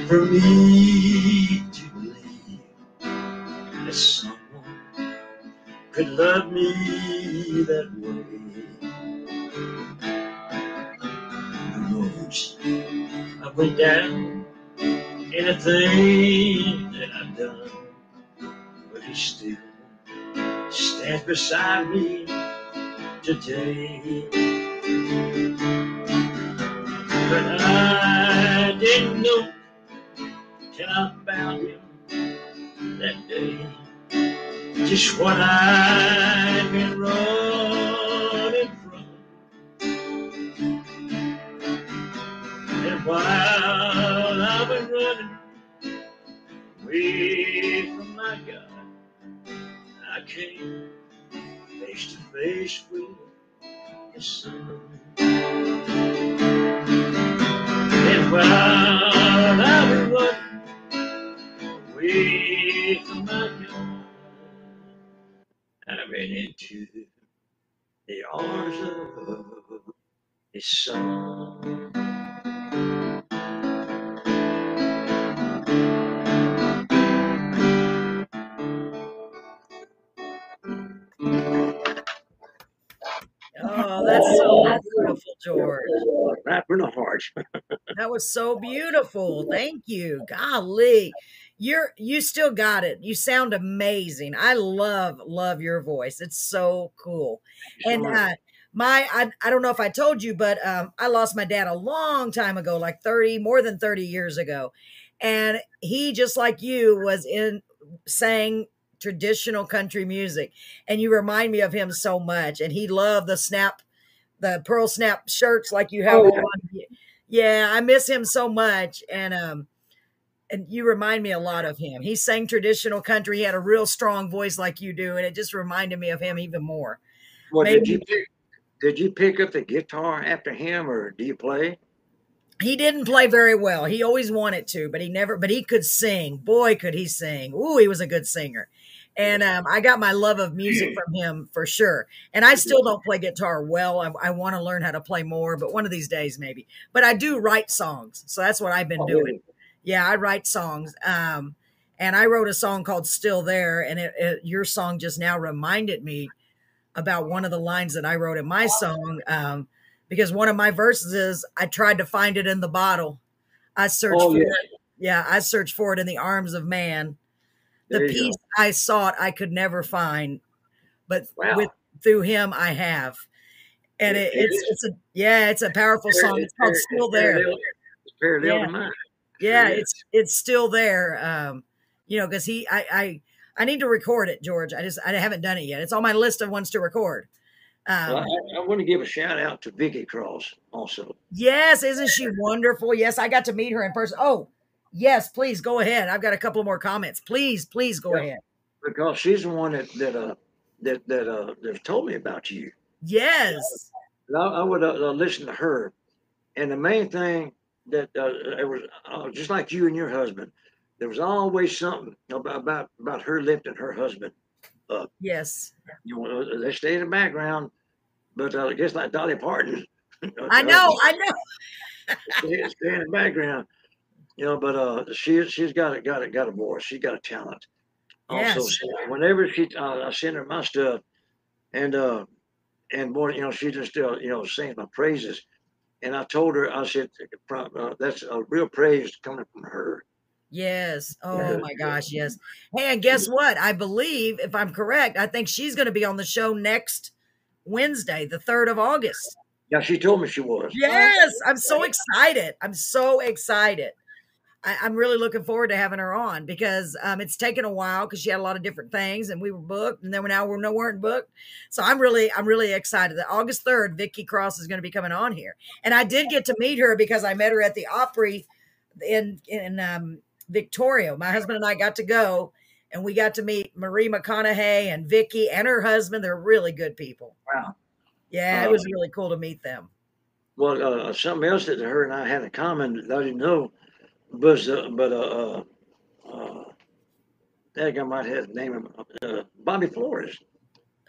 for me to believe that someone could love me that way. The roads I went down, anything that I've done, but he still stands beside me today. But I didn't know till I found him that day. Just what I'd been running from. And while away from my God, I came face to face with his son. And while I was running away from my God, I ran into the arms of his son. So beautiful, George. From the heart. That was so beautiful. Thank you. Golly. You're you still got it. You sound amazing. I love love your voice. It's so cool. And uh my I, I don't know if I told you, but um, I lost my dad a long time ago, like 30, more than 30 years ago. And he, just like you, was in sang traditional country music. And you remind me of him so much. And he loved the snap, the pearl snap shirts like you have Oh, on. Yeah, I miss him so much. And um and you remind me a lot of him. He sang traditional country. He had a real strong voice like you do, and it just reminded me of him even more. Well, did you pick, did you pick up the guitar after him, or do you play? He didn't play very well. He always wanted to, but he never. But he could sing. Boy, could he sing! Ooh, he was a good singer. And um, I got my love of music from him for sure. And I still don't play guitar well. I, I want to learn how to play more, but one of these days maybe. But I do write songs, so that's what I've been doing. Yeah, I write songs. Um, and I wrote a song called "Still There," and it, it, your song just now reminded me about one of the lines that I wrote in my song. Um, because one of my verses is, "I tried to find it in the bottle. I searched Oh, for yeah. it. Yeah, I searched for it in the arms of man. The There go. peace I sought, I could never find, but Wow. with through Him I have." And it, It it's it's a yeah, it's a powerful song. It's called It's "Still There." It's parallel Yeah. to mine. yeah is. it's it's still there um you know because he I, I i need to record it george i just i haven't done it yet it's on my list of ones to record um Well, I, I want to give a shout out to Vicky Cross also. yes isn't she wonderful yes i got to meet her in person oh yes please go ahead i've got a couple more comments please please go Yeah. ahead because she's the one that that uh that that uh that told me about you. yes I, I would uh, uh, listen to her, and the main thing that uh, it was uh, just like you and your husband. There was always something about about, about her lifting her husband. yes You know, uh, they stay in the background, but uh, just like Dolly Parton. i know i know stay, stay in the background. You know, but uh, she she's got it, got it, got a voice. She's got a talent. Also, Yes. so whenever she uh, I send her my stuff, and uh, and boy, you know, she just uh, you know sings my praises. And I told her, I said, uh, that's a real praise coming from her. yes oh Yeah. my gosh yes hey and guess what i believe if i'm correct i think she's going to be on the show next wednesday the 3rd of august Yeah, she told me she was. Yes, I'm so excited. I'm so excited. I, I'm really looking forward to having her on because um, it's taken a while because she had a lot of different things and we were booked and then now we're no weren't booked. So I'm really I'm really excited that August 3rd, Vicky Cross is going to be coming on here. And I did get to meet her because I met her at the Opry in in um, Victoria. My husband and I got to go and we got to meet Marie McConaughey and Vicky and her husband. They're really good people. Wow. Yeah, it was really cool to meet them. Well, uh, something else that her and I had in common that I didn't know was, uh, but uh, uh, uh, that guy might have the name of uh, Bobby Flores.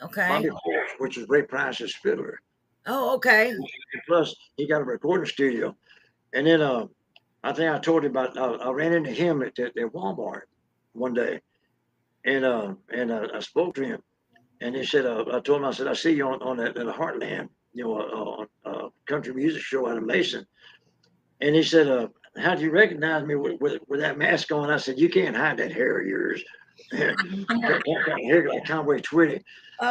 Okay. Bobby Flores, which is Ray Price's fiddler. Oh, okay. And plus, he got a recording studio. And then uh, I think I told you about uh, I ran into him at, at, at Walmart one day, and uh, and uh, I spoke to him, and he said uh, I told him I said I see you on on that in the Heartland, you know, uh, uh, country music show out of Mason, and he said, uh, "How do you recognize me with, with with that mask on?" I said, "You can't hide that hair of yours." hair like Conway Twitty.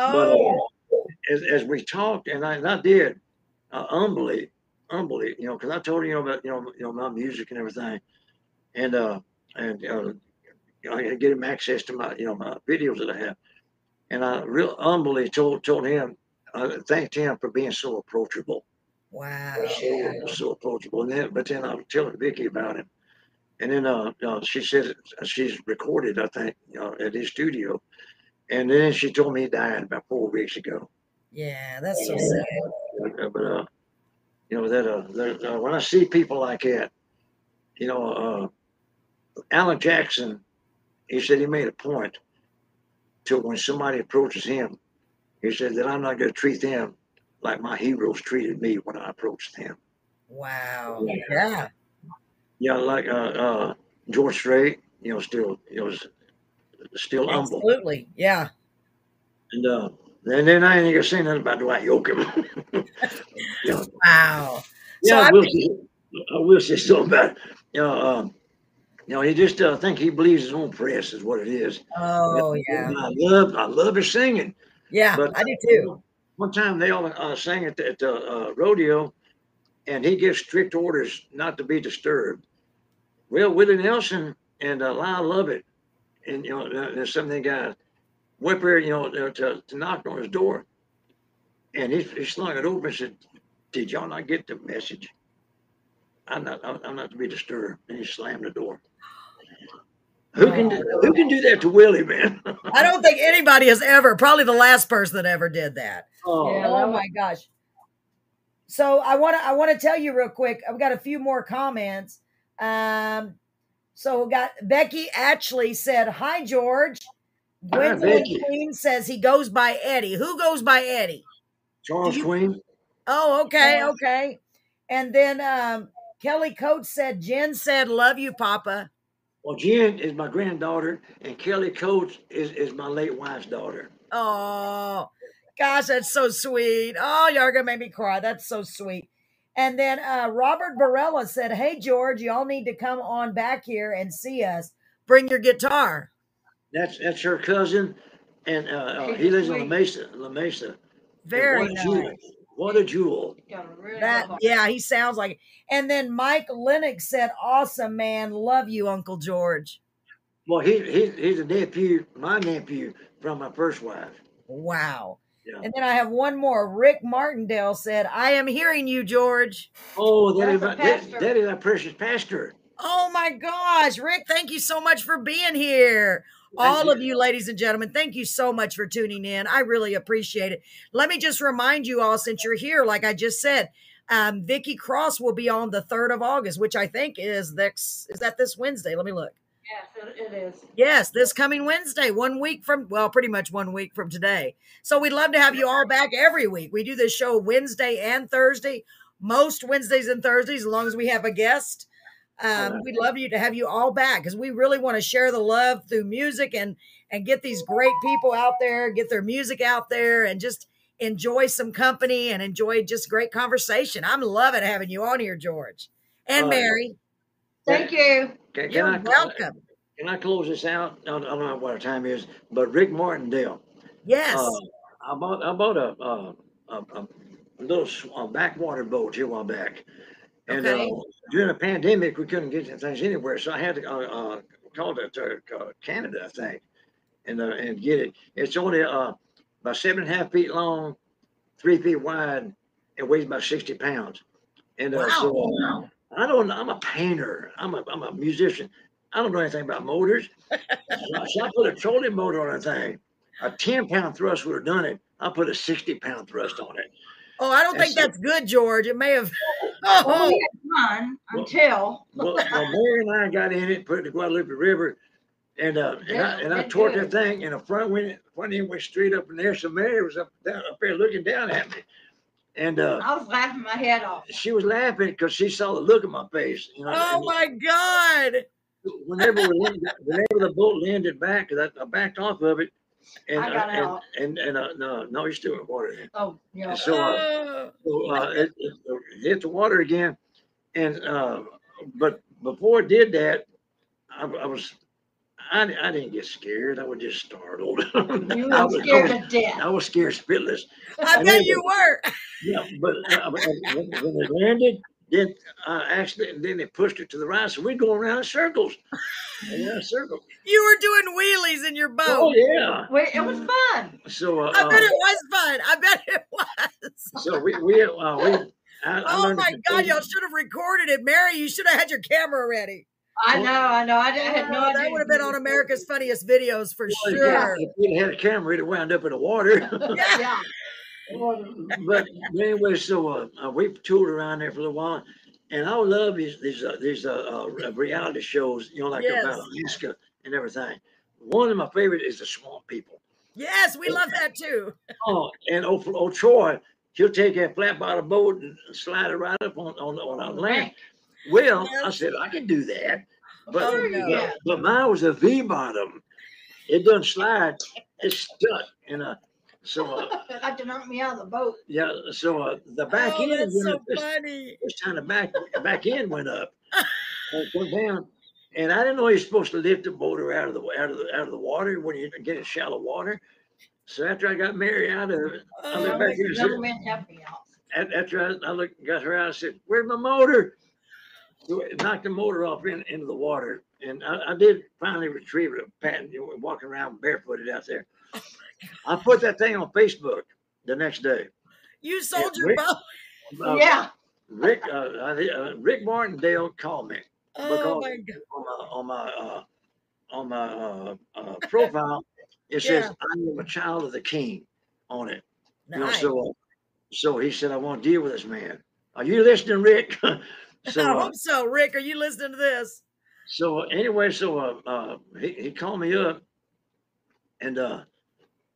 But Oh, uh, as, as we talked, and I, and I did, uh, humbly, humbly, you know, because I told her, you know, about you know, you know, my music and everything, and uh, and uh, you know, I get him access to my, you know, my videos that I have, and I real humbly told told him, I thanked him for being so approachable, wow. so so approachable. And then, but then I was telling Vicky about him, and then uh, uh she said she's recorded, I think, you know, at his studio, and then she told me he died about four weeks ago. Yeah, that's so sad. Uh, but uh, you know that uh, that, uh, when I see people like that, you know, uh, Alan Jackson, he said he made a point to when somebody approaches him, he said that I'm not going to treat them like my heroes treated me when I approached them. Wow. Yeah. Yeah, like uh, uh, George Strait, you know, still, you know, still humble. Absolutely. Yeah. And uh, and then I ain't gonna say nothing about Dwight Yoakam. you know, Wow. Yeah, I I will say, I will say something about, you know, um, you know, he just uh, think he believes his own press is what it is. Oh yeah. And I love, I love his singing. Yeah. But I do too. One time they all uh, sang at the, at the uh, rodeo, and he gives strict orders not to be disturbed. Well, Willie Nelson and uh, Lyle Lovett, and you know, uh, there's some of the guys there, you know, to, to knock on his door, and he, he slung it open and said, "Did y'all not get the message? I'm not, I'm not to be disturbed." And he slammed the door. Who can do, who can do that to Willie, man? I don't think anybody has ever, probably the last person that ever did that. oh, Yeah. Oh my gosh. So I want to I want to tell you real quick. I've got a few more comments. Um, so we got Becky actually said, "Hi George." Hi, Gwendolyn Becky. Queen says he goes by Eddie. Who goes by Eddie? Charles you- Queen. Oh, okay, okay. And then um, Kelly Coates said, "Jen said, love you, Papa." Well, Jen is my granddaughter, and Kelly Coates is, is my late wife's daughter. Oh, gosh, that's so sweet. Oh, y'all gonna make me cry. That's so sweet. And then uh, Robert Barella said, "Hey George, y'all need to come on back here and see us. Bring your guitar." That's that's her cousin, and uh, uh, he lives on La. Mesa. La Mesa. Very nice. jewel. What a jewel! Got a really That yeah, he sounds like. It. And then Mike Lennox said, "Awesome man, love you, Uncle George." Well, he, he he's a nephew, my nephew from my first wife. Wow. Yeah. And then I have one more. Rick Martindale said, "I am hearing you, George." Oh, that is my that, that is our precious pastor. Oh my gosh, Rick, thank you so much for being here. All you. of you, ladies and gentlemen, thank you so much for tuning in. I really appreciate it. Let me just remind you all, since you're here, like I just said, um, Vicky Cross will be on the 3rd of August, which I think is next, is that this Wednesday? Let me look. Yes, it is. Yes, this coming Wednesday, one week from, well, pretty much one week from today. So we'd love to have you all back every week. We do this show Wednesday and Thursday, most Wednesdays and Thursdays, as long as we have a guest. Um, we'd love you to have you all back because we really want to share the love through music and and get these great people out there, get their music out there, and just enjoy some company and enjoy just great conversation. I'm loving having you on here, George and Uh, Mary. Thank you. Can, can You're I welcome. can I close this out? I don't, I don't know what our time is, but Rick Martindale. Yes. Uh, I bought I bought a a, a, a little s- a backwater boat here a while back, and Okay. uh, during the pandemic we couldn't get things anywhere, so I had to uh, uh, call it to uh, Canada, I think, and uh, and get it. It's only uh, about seven and a half feet long, three feet wide, and weighs about sixty pounds. And uh, so uh, I don't. I'm a painter. I'm a I'm a musician. I don't know anything about motors. so, I- so I put a trolling motor on the thing. A 10 pound thrust would have done it. I put a 60 pound thrust on it. Oh, I don't think That's- that's good, George. It may have. Oh, we had fun until Well, well Mary and I got in it, put it in the Guadalupe River, and uh, and I and I torqued that thing, and the front went front end went straight up in there. So Mary was up down up there looking down at me, and uh, I was laughing my head off. she was laughing because she saw the look on my face. You know, oh my God. whenever we landed, whenever the boat landed back, I, I backed off of it, and I got uh, out. and and, and uh, no, no, you're still in water. Then. Oh, yeah. So, uh. So uh, it, it hit the water again, and uh, but before it did that, I, I was I, I didn't get scared. I was just startled. You I were was, scared I was, to death. I was scared spitless. I bet you were. Yeah, but uh, when, when it landed, then uh, actually, then they pushed it to the right, so we'd go around in circles. Yeah, circles. You were doing wheelies in your boat. Oh yeah. Wait, it was fun. So uh, I bet uh, it was fun. I bet it was. so we we uh, we. I, I Oh learned my to- God, y'all should have recorded it. Mary, you should have had your camera ready. I know, I know. I, I had no idea. that would have been on America's Funniest Videos for Well, sure. If we'd had a camera, it'd have wound up in the water. Yeah. Yeah. but anyway, so uh, uh, we toured around there for a little while, and I love these these uh, these uh, uh, reality shows, you know, like Yes. about Alaska and everything. One of my favorite is the Swamp People. Yes, we love that too. Oh, and oh, oh Troy, she'll take that flat bottom boat and slide it right up on on, on our land. Well, I said I can do that, but Oh, no. but, but mine was a V bottom. It doesn't slide. It's stuck in a so uh, Like to knock me out of the boat. yeah. So uh, the back oh, end that's went so up this, funny. this time the back back end went up, and went down. And I didn't know you're supposed to lift the motor out of the out of the out of the water when you get in shallow water. So after I got Mary out of it, I Oh, looked back here and said, Young men out. after I, I looked, got her out, I said, "Where's my motor?" So it knocked the motor off in, into the water, and I, I did finally retrieve it. Pat, you know, walking around barefooted out there. I put that thing on Facebook the next day. You sold your Rick- boat. Uh, yeah. Rick, uh, I- uh, Rick Martindale called me Oh because- my god. on my on my uh, on my uh, uh, profile. It says I am a child of the King on it. You know, so so he said I want to deal with this man. Are you listening, Rick? so I hope so, Rick. Are you listening to this? so anyway, so uh, uh, he he called me up, and uh,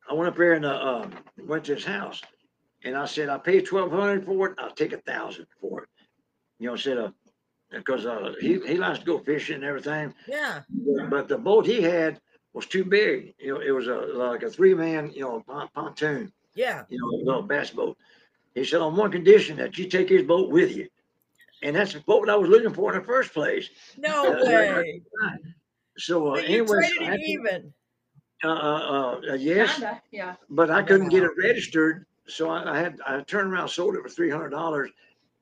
I went up there and uh, uh, went to his house, and I said I paid twelve hundred for it. I'll take a thousand for it. You know, I said uh, because uh, he he likes to go fishing and everything. Yeah. but the boat he had was too big. You know, it was a like a three man, you know, pon- pontoon, Yeah. you know, a little bass boat. He said on one condition that you take his boat with you, and that's the boat I was looking for in the first place. No yeah. way. So uh, anyway, traded it had to- even. Uh, uh, uh, yes, Kinda, yeah. but I couldn't get it registered, so I, I had I turned around, sold it for three hundred dollars,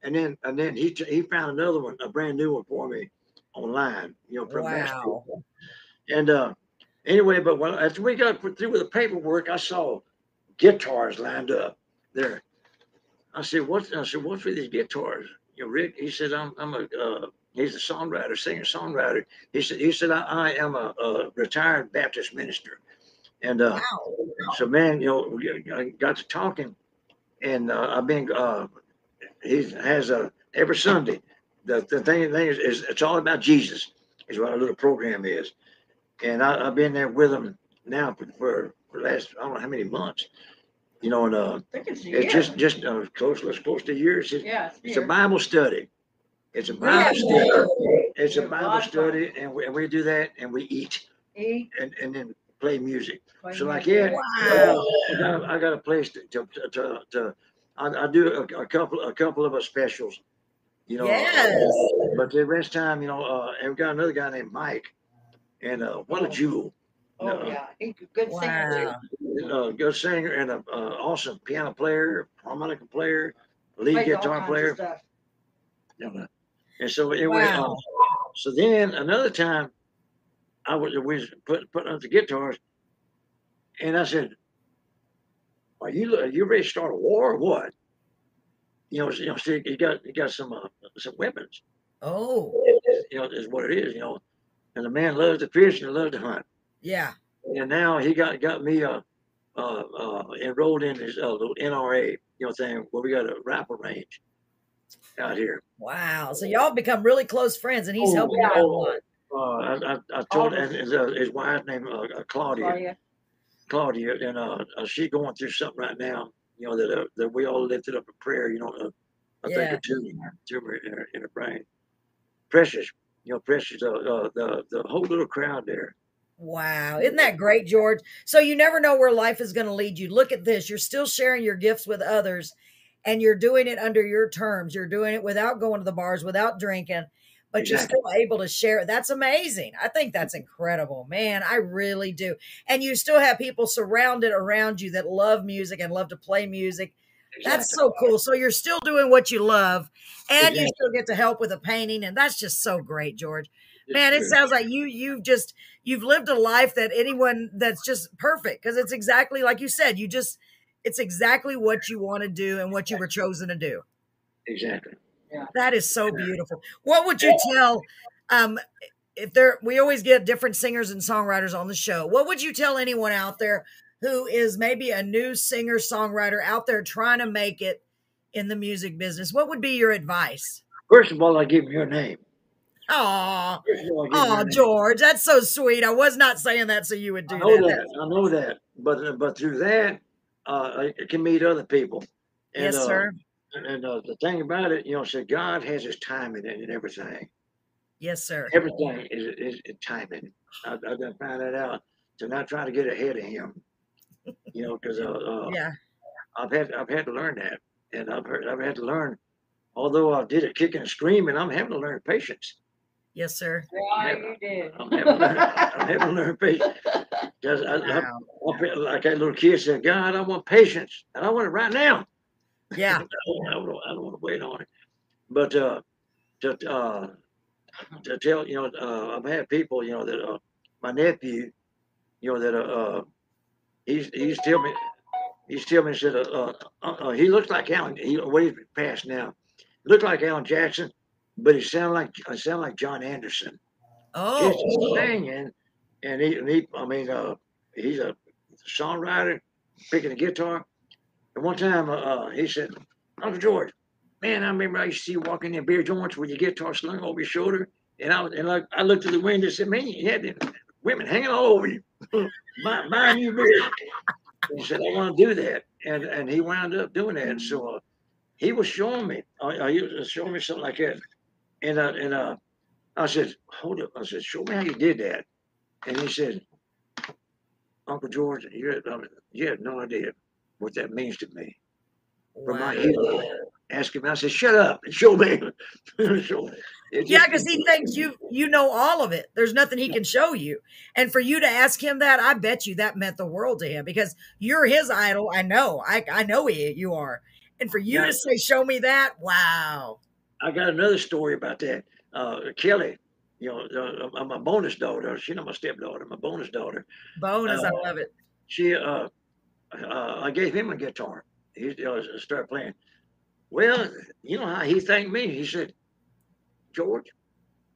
and then and then he t- he found another one, a brand new one for me online, you know, from Bass Wow. Pro. And uh, anyway, but when after we got put through with the paperwork, I saw guitars lined up there. I said, "What's?" I said, "What's with these guitars?" You know, Rick. He said, "I'm I'm a uh, he's a songwriter, singer songwriter." He said, "He said I, I am a, a retired Baptist minister." And uh, Wow. so, man, you know, I got to talking, and uh, I've been. Uh, he has a every Sunday. The the thing, thing is, is, it's all about Jesus. Is what our little program is, and I, I've been there with him now for for, for the last I don't know how many months. You know, and uh, it's it's just just uh, close, close to years. It's, yeah, it's, it's a. Bible study. It's a Bible study. It's a Bible lot of fun. study, and we, and we do that, and we eat, Eat, and, and then play music. play So like, music. yeah, Wow. I got, I got a place to, to, to, to, to I, I do a, a couple, a couple of our specials, you know. uh, Yes. But the rest time, you know, uh, and we got another guy named Mike, and uh, what a Oh. jewel, Oh, no. yeah. He's a good singer, too. Wow. uh, good singer and a uh, awesome piano player, harmonica player, lead Plays guitar player. stuff. You know, and so it Wow. um, so then another time, I was we was put putting up the guitars, and I said, "Are you are you ready to start a war or what?" You know, you know, see, you got you got some uh, some weapons. Oh. You know, is what it is. You know, and the man loves to fish and loves to hunt, Yeah. and now he got got me uh, uh, uh enrolled in his uh, little NRA, you know, thing where we got a rifle range out here. Wow. So y'all become really close friends, and he's Oh, helping you out a oh, lot. Uh, I, I, I told and his, uh, his wife named uh, uh, Claudia, Claudia. Claudia, and uh, uh, she going through something right now. You know that uh, that we all lifted up a prayer. You know, uh, I Yeah. think a tumor, tumor in her, in her brain. Precious, you know, precious. Uh, uh, the the whole little crowd there. Wow. Isn't that great, George? So you never know where life is going to lead you. Look at this. You're still sharing your gifts with others and you're doing it under your terms. You're doing it without going to the bars, without drinking, but you're still able to share. That's amazing. I think that's incredible, man. I really do. And you still have people surrounded around you that love music and love to play music. That's so cool. So you're still doing what you love and you still get to help with a painting. And that's just so great, George man it sounds like you you've just you've lived a life that anyone that's just perfect because it's exactly like you said you just it's exactly what you want to do and what you were chosen to do exactly. that is so beautiful what would you tell um if there we always get different singers and songwriters on the show what would you tell anyone out there who is maybe a new singer songwriter out there trying to make it in the music business what would be your advice First of all, I give him your name. oh First of all, I give him Oh, your name. George, that's so sweet. I was not saying that so you would do I know that. that. I know that. But but through that, uh, can meet other people, And, yes, uh, sir. And, and uh, the thing about it, you know, so God has His timing in, in everything. Yes, sir. Everything is, is, is timing. I, I done found that out. To not try to get ahead of Him. You know, because uh, uh, Yeah. I've had I've had to learn that, and I've heard, I've had to learn. Although I did it kicking and screaming, I'm having to learn patience. Yes, sir. Yeah, you did. I'm having to learn, I'm having to learn patience. Because I, I, Wow. I feel like that little kid said, God, I want patience, and I want it right now. Yeah. I don't, I don't, I don't want to wait on it. But uh, to uh, to tell you know, uh, I've had people, you know, that uh, my nephew, you know, that uh, uh he's he's tell me he's tell me he said uh, uh, uh, he looks like Alan. He well, he's passed now. Looked like Alan Jackson, but he sounded like I sound like John Anderson. Oh, Just singing, and he, and he I mean, uh, he's a songwriter, picking a guitar. And one time, uh, uh, he said, Uncle George, man, I remember I used to see you walking in beer joints with your guitar slung over your shoulder. And I was, and like, I looked at the window and said, man, you had them women hanging all over you, buy- buying you beer. He said, I want to do that. And and he wound up doing that. And so uh, he was showing me, uh, uh, he was showing me something like that. And, uh, and uh, I said, hold up. I said, show me how you did that. And he said, Uncle George, you have, I you have no idea what that means to me. From my hero. Ask him. I said, shut up and show me. show me. It Yeah, because he thinks you you know all of it. There's nothing he can show you. And for you to ask him that, I bet you that meant the world to him because you're his idol. I know. I I know he, you are. And for you Yeah. to say, "Show me that," wow. I got another story about that. Uh, Kelly, you know, uh, my bonus daughter. She's not my stepdaughter. My bonus daughter. Bonus, I Uh, love it. She, uh, uh, I gave him a guitar. He uh, started playing. Well, you know how he thanked me. He said, George,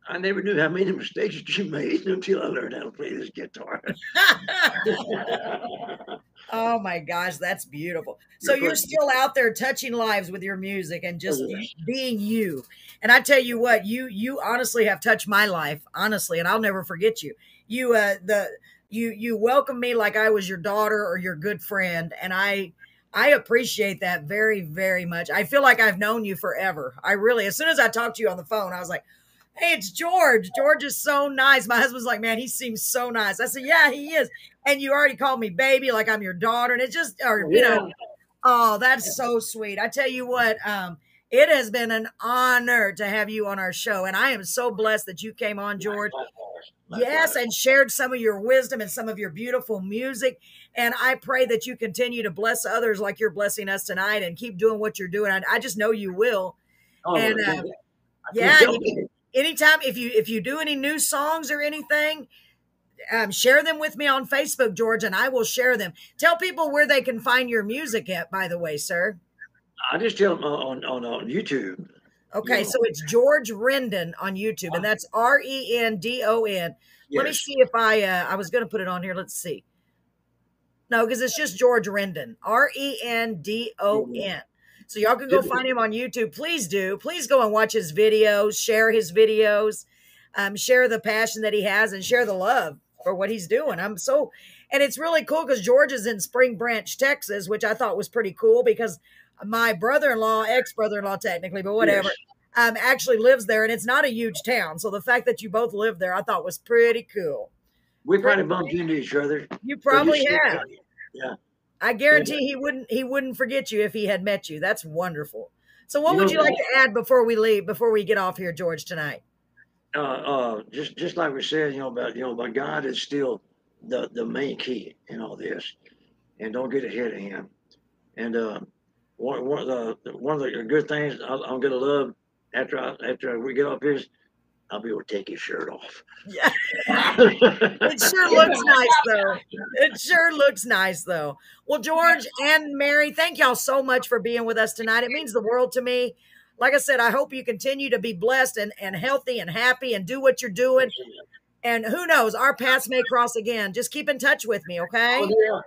I never knew how many mistakes you made until I learned how to play this guitar. oh my gosh, that's beautiful. So You're still out there touching lives with your music and just being you. And I tell you what, you you honestly have touched my life, honestly, and I'll never forget you. You uh the you you welcomed me like I was your daughter or your good friend, and I I appreciate that very very much. I feel like I've known you forever. I really, as soon as I talked to you on the phone, I was like. Hey, it's George. George is so nice. My husband's like, man, he seems so nice. I said, yeah, he is. And you already called me baby, like I'm your daughter. And it just, or, you know, Oh, that's so sweet. I tell you what, um, it has been an honor to have you on our show. And I am so blessed that you came on, George. Yes, and shared some of your wisdom and some of your beautiful music. And I pray that you continue to bless others like you're blessing us tonight and keep doing what you're doing. I, I just know you will. Oh, and, uh, yeah. Anytime if you if you do any new songs or anything, um, share them with me on Facebook, George, and I will share them. Tell people where they can find your music at, by the way, sir. I just tell them on, on, on YouTube. Okay, Yeah. so it's George Rendon on YouTube, and that's R E N D O N. Let me see if I uh, I was going to put it on here. Let's see. No, because it's just George Rendon, R E N D O N. So y'all can go find him on YouTube. Please do. Please go and watch his videos, share his videos, um, share the passion that he has, and share the love for what he's doing. I'm so, and it's really cool because George is in Spring Branch, Texas, which I thought was pretty cool because my brother-in-law, ex-brother-in-law, technically, but whatever Yes. um, actually lives there, and it's not a huge town. So the fact that you both live there, I thought was pretty cool. We probably bumped into each other. You probably have. Yeah. I guarantee he wouldn't. He wouldn't forget you if he had met you. That's wonderful. So, what You would know- you like to add before we leave? Before we get off here, George, tonight? uh, uh, just just like we said, you know about you know, but God is still the the main key in all this, and don't get ahead of Him. And uh, one one of the one of the good things I, I'm gonna love after I, after we get off here is I'll be able to take his shirt off. Yeah, it sure looks nice though. It sure looks nice though. Well, George and Mary, thank y'all so much for being with us tonight. It means the world to me. Like I said, I hope you continue to be blessed and, and healthy and happy and do what you're doing. And who knows, our paths may cross again. Just keep in touch with me, okay? Oh, yeah.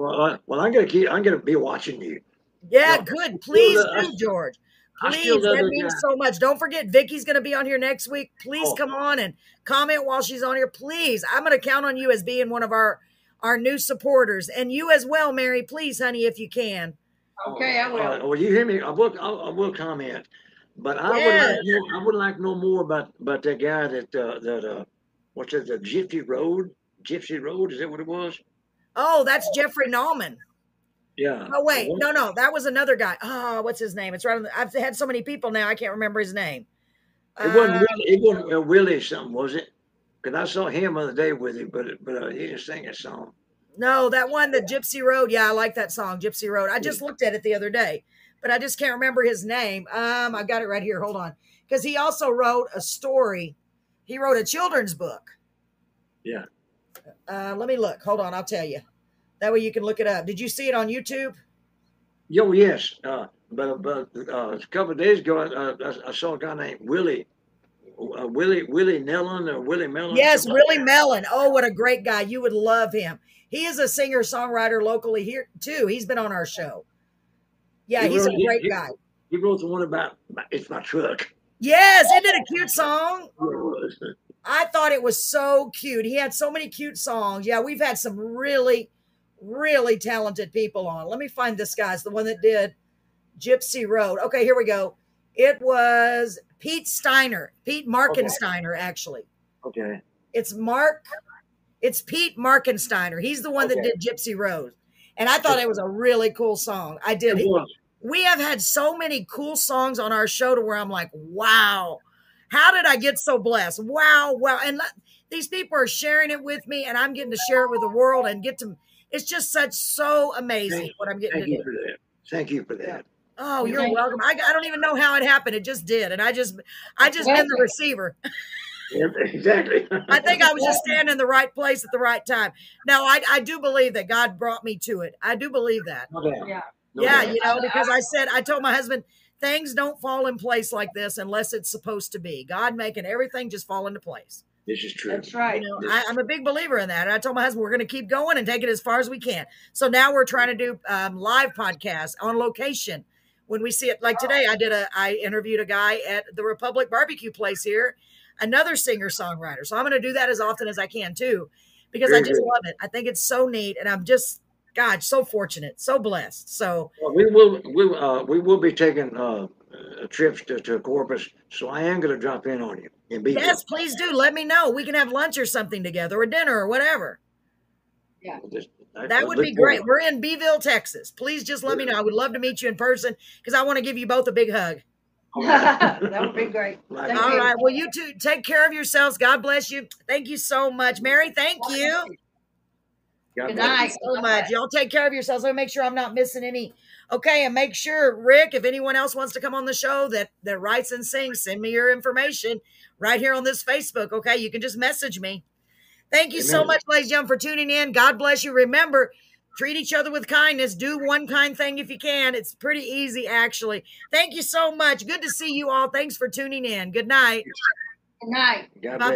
Well, I, well, I'm gonna keep. I'm gonna be watching you. Yeah, Yeah. good. Please do, George. I Please, still love that means guy. so much. Don't forget, Vicky's going to be on here next week. Please Oh. come on and comment while she's on here. Please, I'm going to count on you as being one of our our new supporters, and you as well, Mary. Please, honey, if you can. Okay, I will. Uh, well, you hear me? I will. I, I will comment, but I would like. to know- I would like to know more about about that guy that uh, that uh, what's it? The Gypsy Road. Gypsy Road. Is that what it was? Oh, that's Jeffrey Nallman. Yeah. Oh wait, no, no, that was another guy. Oh, what's his name? It's right on the, I've had so many people now, I can't remember his name. It wasn't. Uh, Willie, it wasn't uh, Willie something, was it? Because I saw him the other day with him, but but uh, he didn't sing a song. no, that one, the Gypsy Road. Yeah, I like that song, Gypsy Road. I just looked at it the other day, but I just can't remember his name. Um, I got it right here. Hold on, because he also wrote a story. He wrote a children's book. Yeah. Uh, let me look. Hold on, I'll tell you. That way you can look it up. Did you see it on YouTube? Yo, yes. Uh, but but uh, a couple of days ago, uh, I, I saw a guy named Willie. Uh, Willie Willie Nellen or Willie Mellon. Yes, Willie Mellon. Oh, what a great guy. You would love him. He is a singer songwriter locally here too. He's been on our show. Yeah, He he's a wrote- he- great he- guy. He wrote the one about my, it's my truck. Yes, isn't it a cute song? Yeah, it was. I thought it was so cute. He had so many cute songs. Yeah, we've had some really, really talented people on. Let me find this guy's the one that did Gypsy Road. Okay, here we go. It was Pete Steiner, Pete Markensteiner, actually. Okay. It's Mark, it's Pete Markensteiner. He's the one that did Gypsy Road. And I thought it was a really cool song. I did. We have had so many cool songs on our show to where I'm like, wow, how did I get so blessed? Wow, wow. And let- these people are sharing it with me, and I'm getting to share it with the world and get to. It's just such so amazing Thank- what I'm getting Thank you do. for that. Thank you for that. Oh, you're Thank you. welcome. I, I don't even know how it happened. It just did, and I just I just been the receiver. Yeah, exactly. I think I was just standing in the right place at the right time. Now, I, I do believe that God brought me to it. I do believe that. No. Yeah. No yeah, doubt. you know, because I said, I told my husband, things don't fall in place like this unless it's supposed to be. God making everything just fall into place. This is true. That's right. You know, I, I'm a big believer in that. And I told my husband, we're going to keep going and take it as far as we can. So now we're trying to do um, live podcasts on location. When we see it, like today, I did a, I interviewed a guy at the Republic Barbecue Place here, another singer songwriter. So I'm going to do that as often as I can too, because I just good. love it. I think it's so neat, and I'm just, God, so fortunate, so blessed. So Well, we will we will, uh, we will be taking uh, uh, trips to, to Corpus, so I am going to drop in on you and be yes, please do let me know. We can have lunch or something together, or dinner, or whatever. Yeah. That would be great. We're in Beeville, Texas. Please just let me know. I would love to meet you in person because I want to give you both a big hug. that would be great. Right. Thank All you. right. Well, you two take care of yourselves. God bless you. Thank you so much, Mary. Thank you. God Good bless you. night. so much. Y'all take care of yourselves. Let me make sure I'm not missing any. Okay, and make sure, Rick, if anyone else wants to come on the show that that writes and sings, send me your information right here on this Facebook. Okay, you can just message me. Thank you so much, ladies and gentlemen, for tuning in. God bless you. Remember, treat each other with kindness. Do one kind thing if you can. It's pretty easy, actually. Thank you so much. Good to see you all. Thanks for tuning in. Good night. Good night. God Bye-bye. bless.